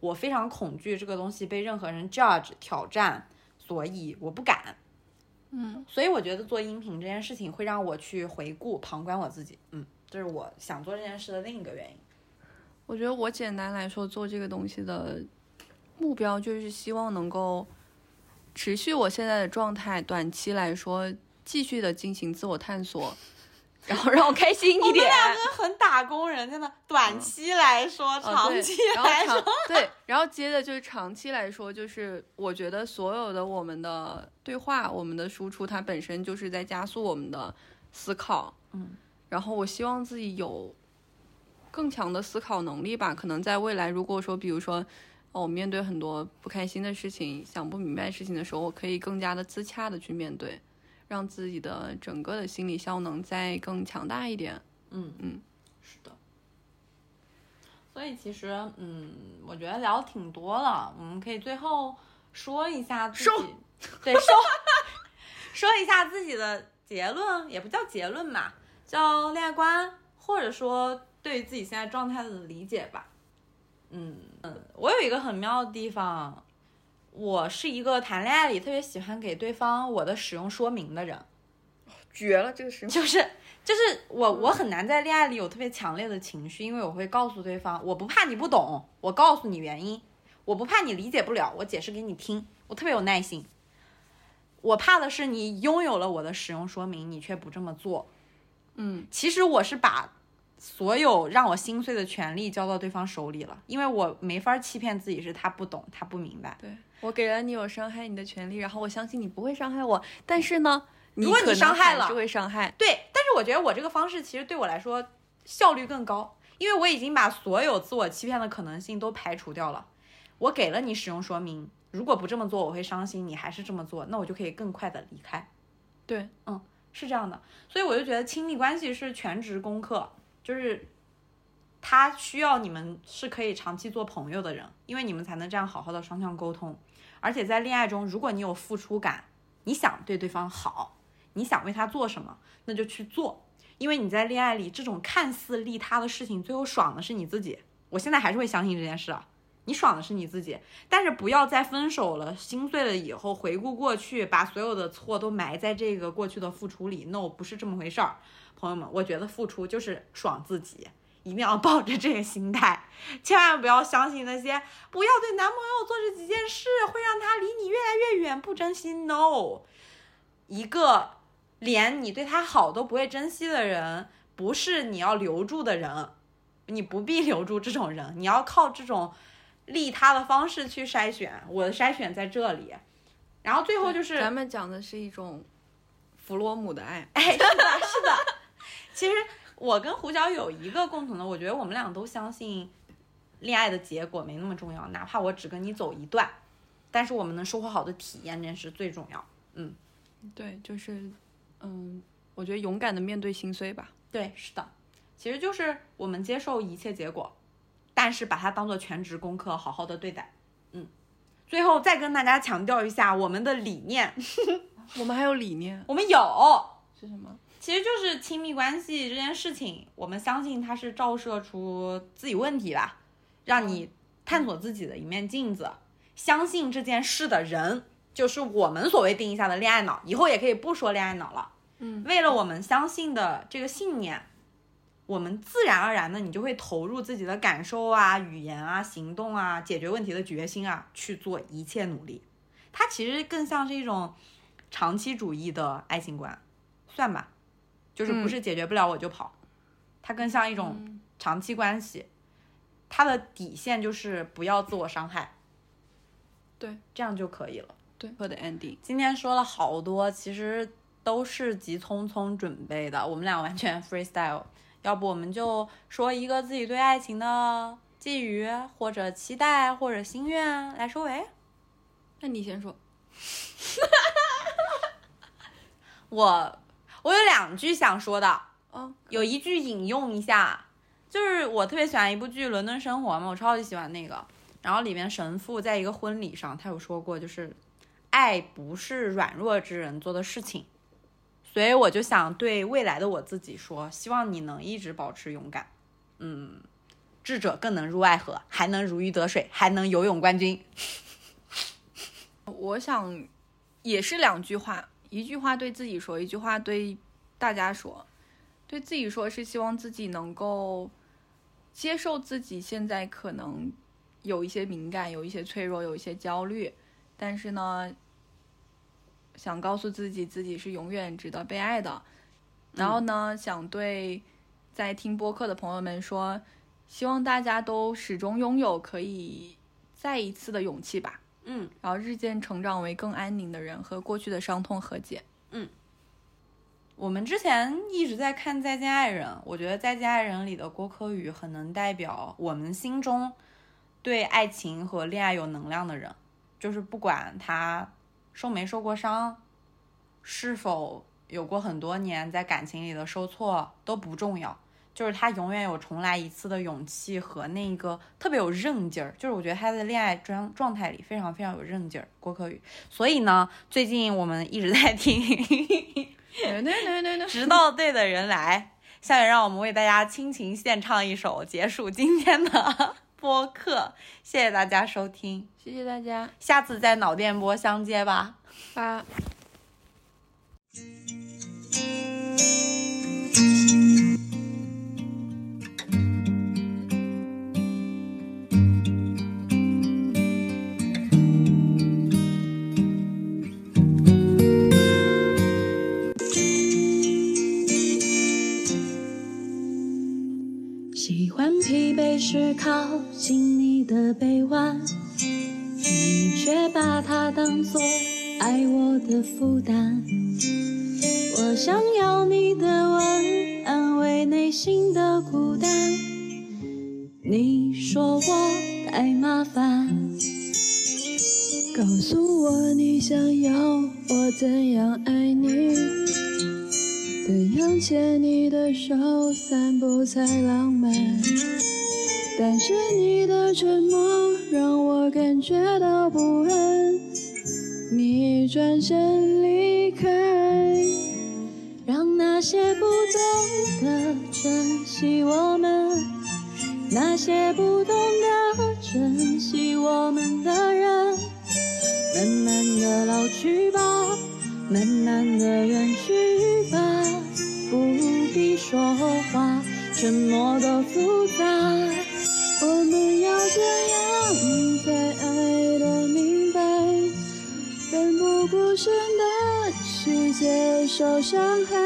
我非常恐惧这个东西被任何人 judge 挑战，所以我不敢。嗯，所以我觉得做音频这件事情会让我去回顾、旁观我自己，嗯，这是我想做这件事的另一个原因。我觉得我简单来说做这个东西的目标就是希望能够持续我现在的状态，短期来说继续的进行自我探索，然后让我开心一点。很打工人，真的，短期来说，长期来说，长对，然后接着就是长期来说，就是我觉得所有的我们的对话、我们的输出，它本身就是在加速我们的思考。嗯，然后我希望自己有更强的思考能力吧。可能在未来，如果说，比如说，哦，我面对很多不开心的事情、想不明白事情的时候，我可以更加的自洽的去面对，让自己的整个的心理效能再更强大一点。嗯嗯，是的。所以其实，嗯，我觉得聊挺多了，我们可以最后说一下自己，对，说 说一下自己的结论，也不叫结论嘛，叫恋爱观，或者说对于自己现在状态的理解吧。嗯嗯，我有一个很妙的地方，我是一个谈恋爱里特别喜欢给对方我的使用说明的人。绝了，这个是就是就是我我很难在恋爱里有特别强烈的情绪，因为我会告诉对方，我不怕你不懂，我告诉你原因，我不怕你理解不了，我解释给你听，我特别有耐心。我怕的是你拥有了我的使用说明，你却不这么做。嗯，其实我是把所有让我心碎的权利交到对方手里了，因为我没法欺骗自己是他不懂，他不明白。对我给了你有伤害你的权利，然后我相信你不会伤害我，但是呢，如果你伤害了还是会伤害。对，但是我觉得我这个方式其实对我来说效率更高，因为我已经把所有自我欺骗的可能性都排除掉了。我给了你使用说明，如果不这么做我会伤心，你还是这么做，那我就可以更快的离开。对，嗯是这样的，所以我就觉得亲密关系是全职功课，就是他需要你们是可以长期做朋友的人，因为你们才能这样好好的双向沟通。而且在恋爱中，如果你有付出感，你想对对方好，你想为他做什么，那就去做，因为你在恋爱里这种看似利他的事情，最后爽的是你自己。我现在还是会相信这件事啊。你爽的是你自己，但是不要在分手了、心碎了以后回顾过去，把所有的错都埋在这个过去的付出里。No，不是这么回事儿，朋友们，我觉得付出就是爽自己，一定要抱着这个心态，千万不要相信那些不要对男朋友做这几件事会让他离你越来越远，不珍惜。No，一个连你对他好都不会珍惜的人，不是你要留住的人，你不必留住这种人，你要靠这种。利他的方式去筛选，我的筛选在这里，然后最后就是咱们讲的是一种弗洛姆的爱，哎，是的，是的。其实我跟胡椒有一个共同的，我觉得我们俩都相信恋爱的结果没那么重要，哪怕我只跟你走一段，但是我们能收获好的体验，这是最重要。嗯，对，就是，嗯，我觉得勇敢的面对心碎吧。对，是的，其实就是我们接受一切结果。但是把它当做全职功课，好好的对待。嗯，最后再跟大家强调一下我们的理念，我们还有理念我们有是什么？其实就是亲密关系这件事情，我们相信它是照射出自己问题吧，让你探索自己的一面镜子。相信这件事的人，就是我们所谓定义下的恋爱脑。以后也可以不说恋爱脑了。嗯，为了我们相信的这个信念。我们自然而然的，你就会投入自己的感受啊、语言啊、行动啊、解决问题的决心啊，去做一切努力。它其实更像是一种长期主义的爱情观，算吧，就是不是解决不了我就跑，它更像一种长期关系。它的底线就是不要自我伤害，对，这样就可以了。对，我的 ending。今天说了好多，其实都是急匆匆准备的，我们俩完全 freestyle。要不我们就说一个自己对爱情的寄语，或者期待，或者心愿来收尾。那你先说。我我有两句想说的，哦，有一句引用一下，就是我特别喜欢一部剧《伦敦生活》嘛，我超级喜欢那个。然后里面神父在一个婚礼上，他有说过，就是爱不是软弱之人做的事情。所以我就想对未来的我自己说，希望你能一直保持勇敢。嗯，智者更能入爱河，还能如鱼得水，还能游泳冠军。我想也是两句话，一句话对自己说，一句话对大家说。对自己说是希望自己能够接受自己现在可能有一些敏感，有一些脆弱，有一些焦虑，但是呢，想告诉自己自己是永远值得被爱的。然后呢，想对在听播客的朋友们说，希望大家都始终拥有可以再一次的勇气吧。嗯，然后日渐成长为更安宁的人，和过去的伤痛和解。嗯我们之前一直在看《再见爱人》，我觉得《再见爱人》里的郭柯宇很能代表我们心中对爱情和恋爱有能量的人，就是不管他受没受过伤，是否有过很多年在感情里的受挫都不重要，就是他永远有重来一次的勇气和那个特别有韧劲儿，就是我觉得他在恋爱状状态里非常非常有韧劲儿，郭柯宇。所以呢，最近我们一直在听。对对对对对，直到对的人来。下面让我们为大家倾情献唱一首，结束今天的 播客。谢谢大家收听，谢谢大家，下次在脑电波相接吧。八。喜欢疲惫时靠近你的臂弯，你却把它当作爱我的负担。我想要你的吻，安慰内心的孤单。你说我太麻烦，告诉我你想要我怎样爱你。怎样牵你的手散步才浪漫？但是你的沉默让我感觉到不安。你转身离开，让那些不懂得珍惜我们，那些不懂得珍惜我们的人，慢慢的老去吧，慢慢的远去吧。不必说话，沉默多复杂。我们要怎样才爱得明白？奋不顾身的去接受伤害，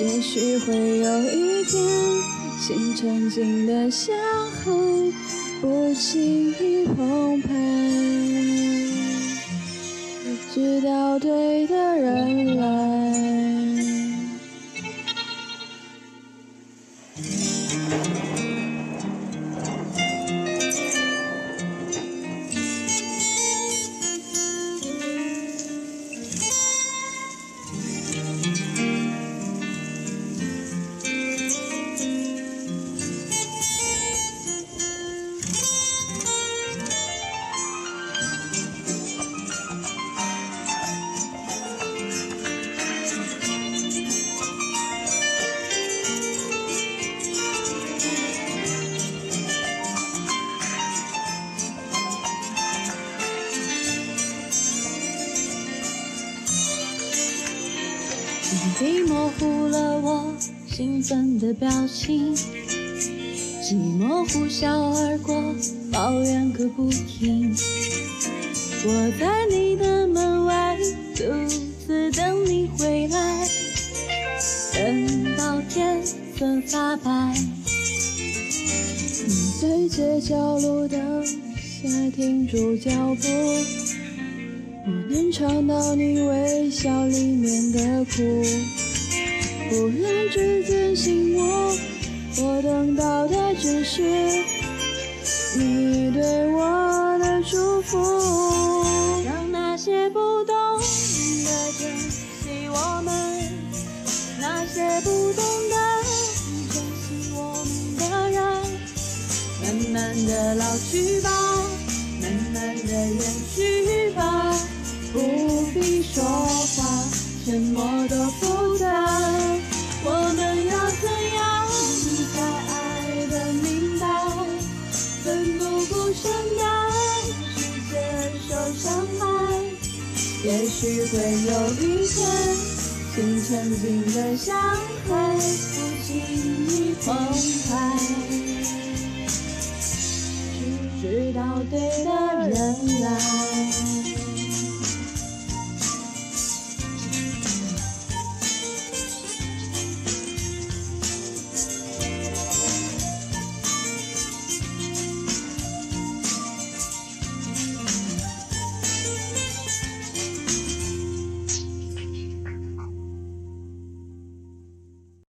也许会有一天，心沉静的像海，不轻易澎湃。直到对的人来。情，寂寞呼啸而过，抱怨个不停。我在你的门外，独自等你回来，等到天色发白。你在街角路灯下停住脚步，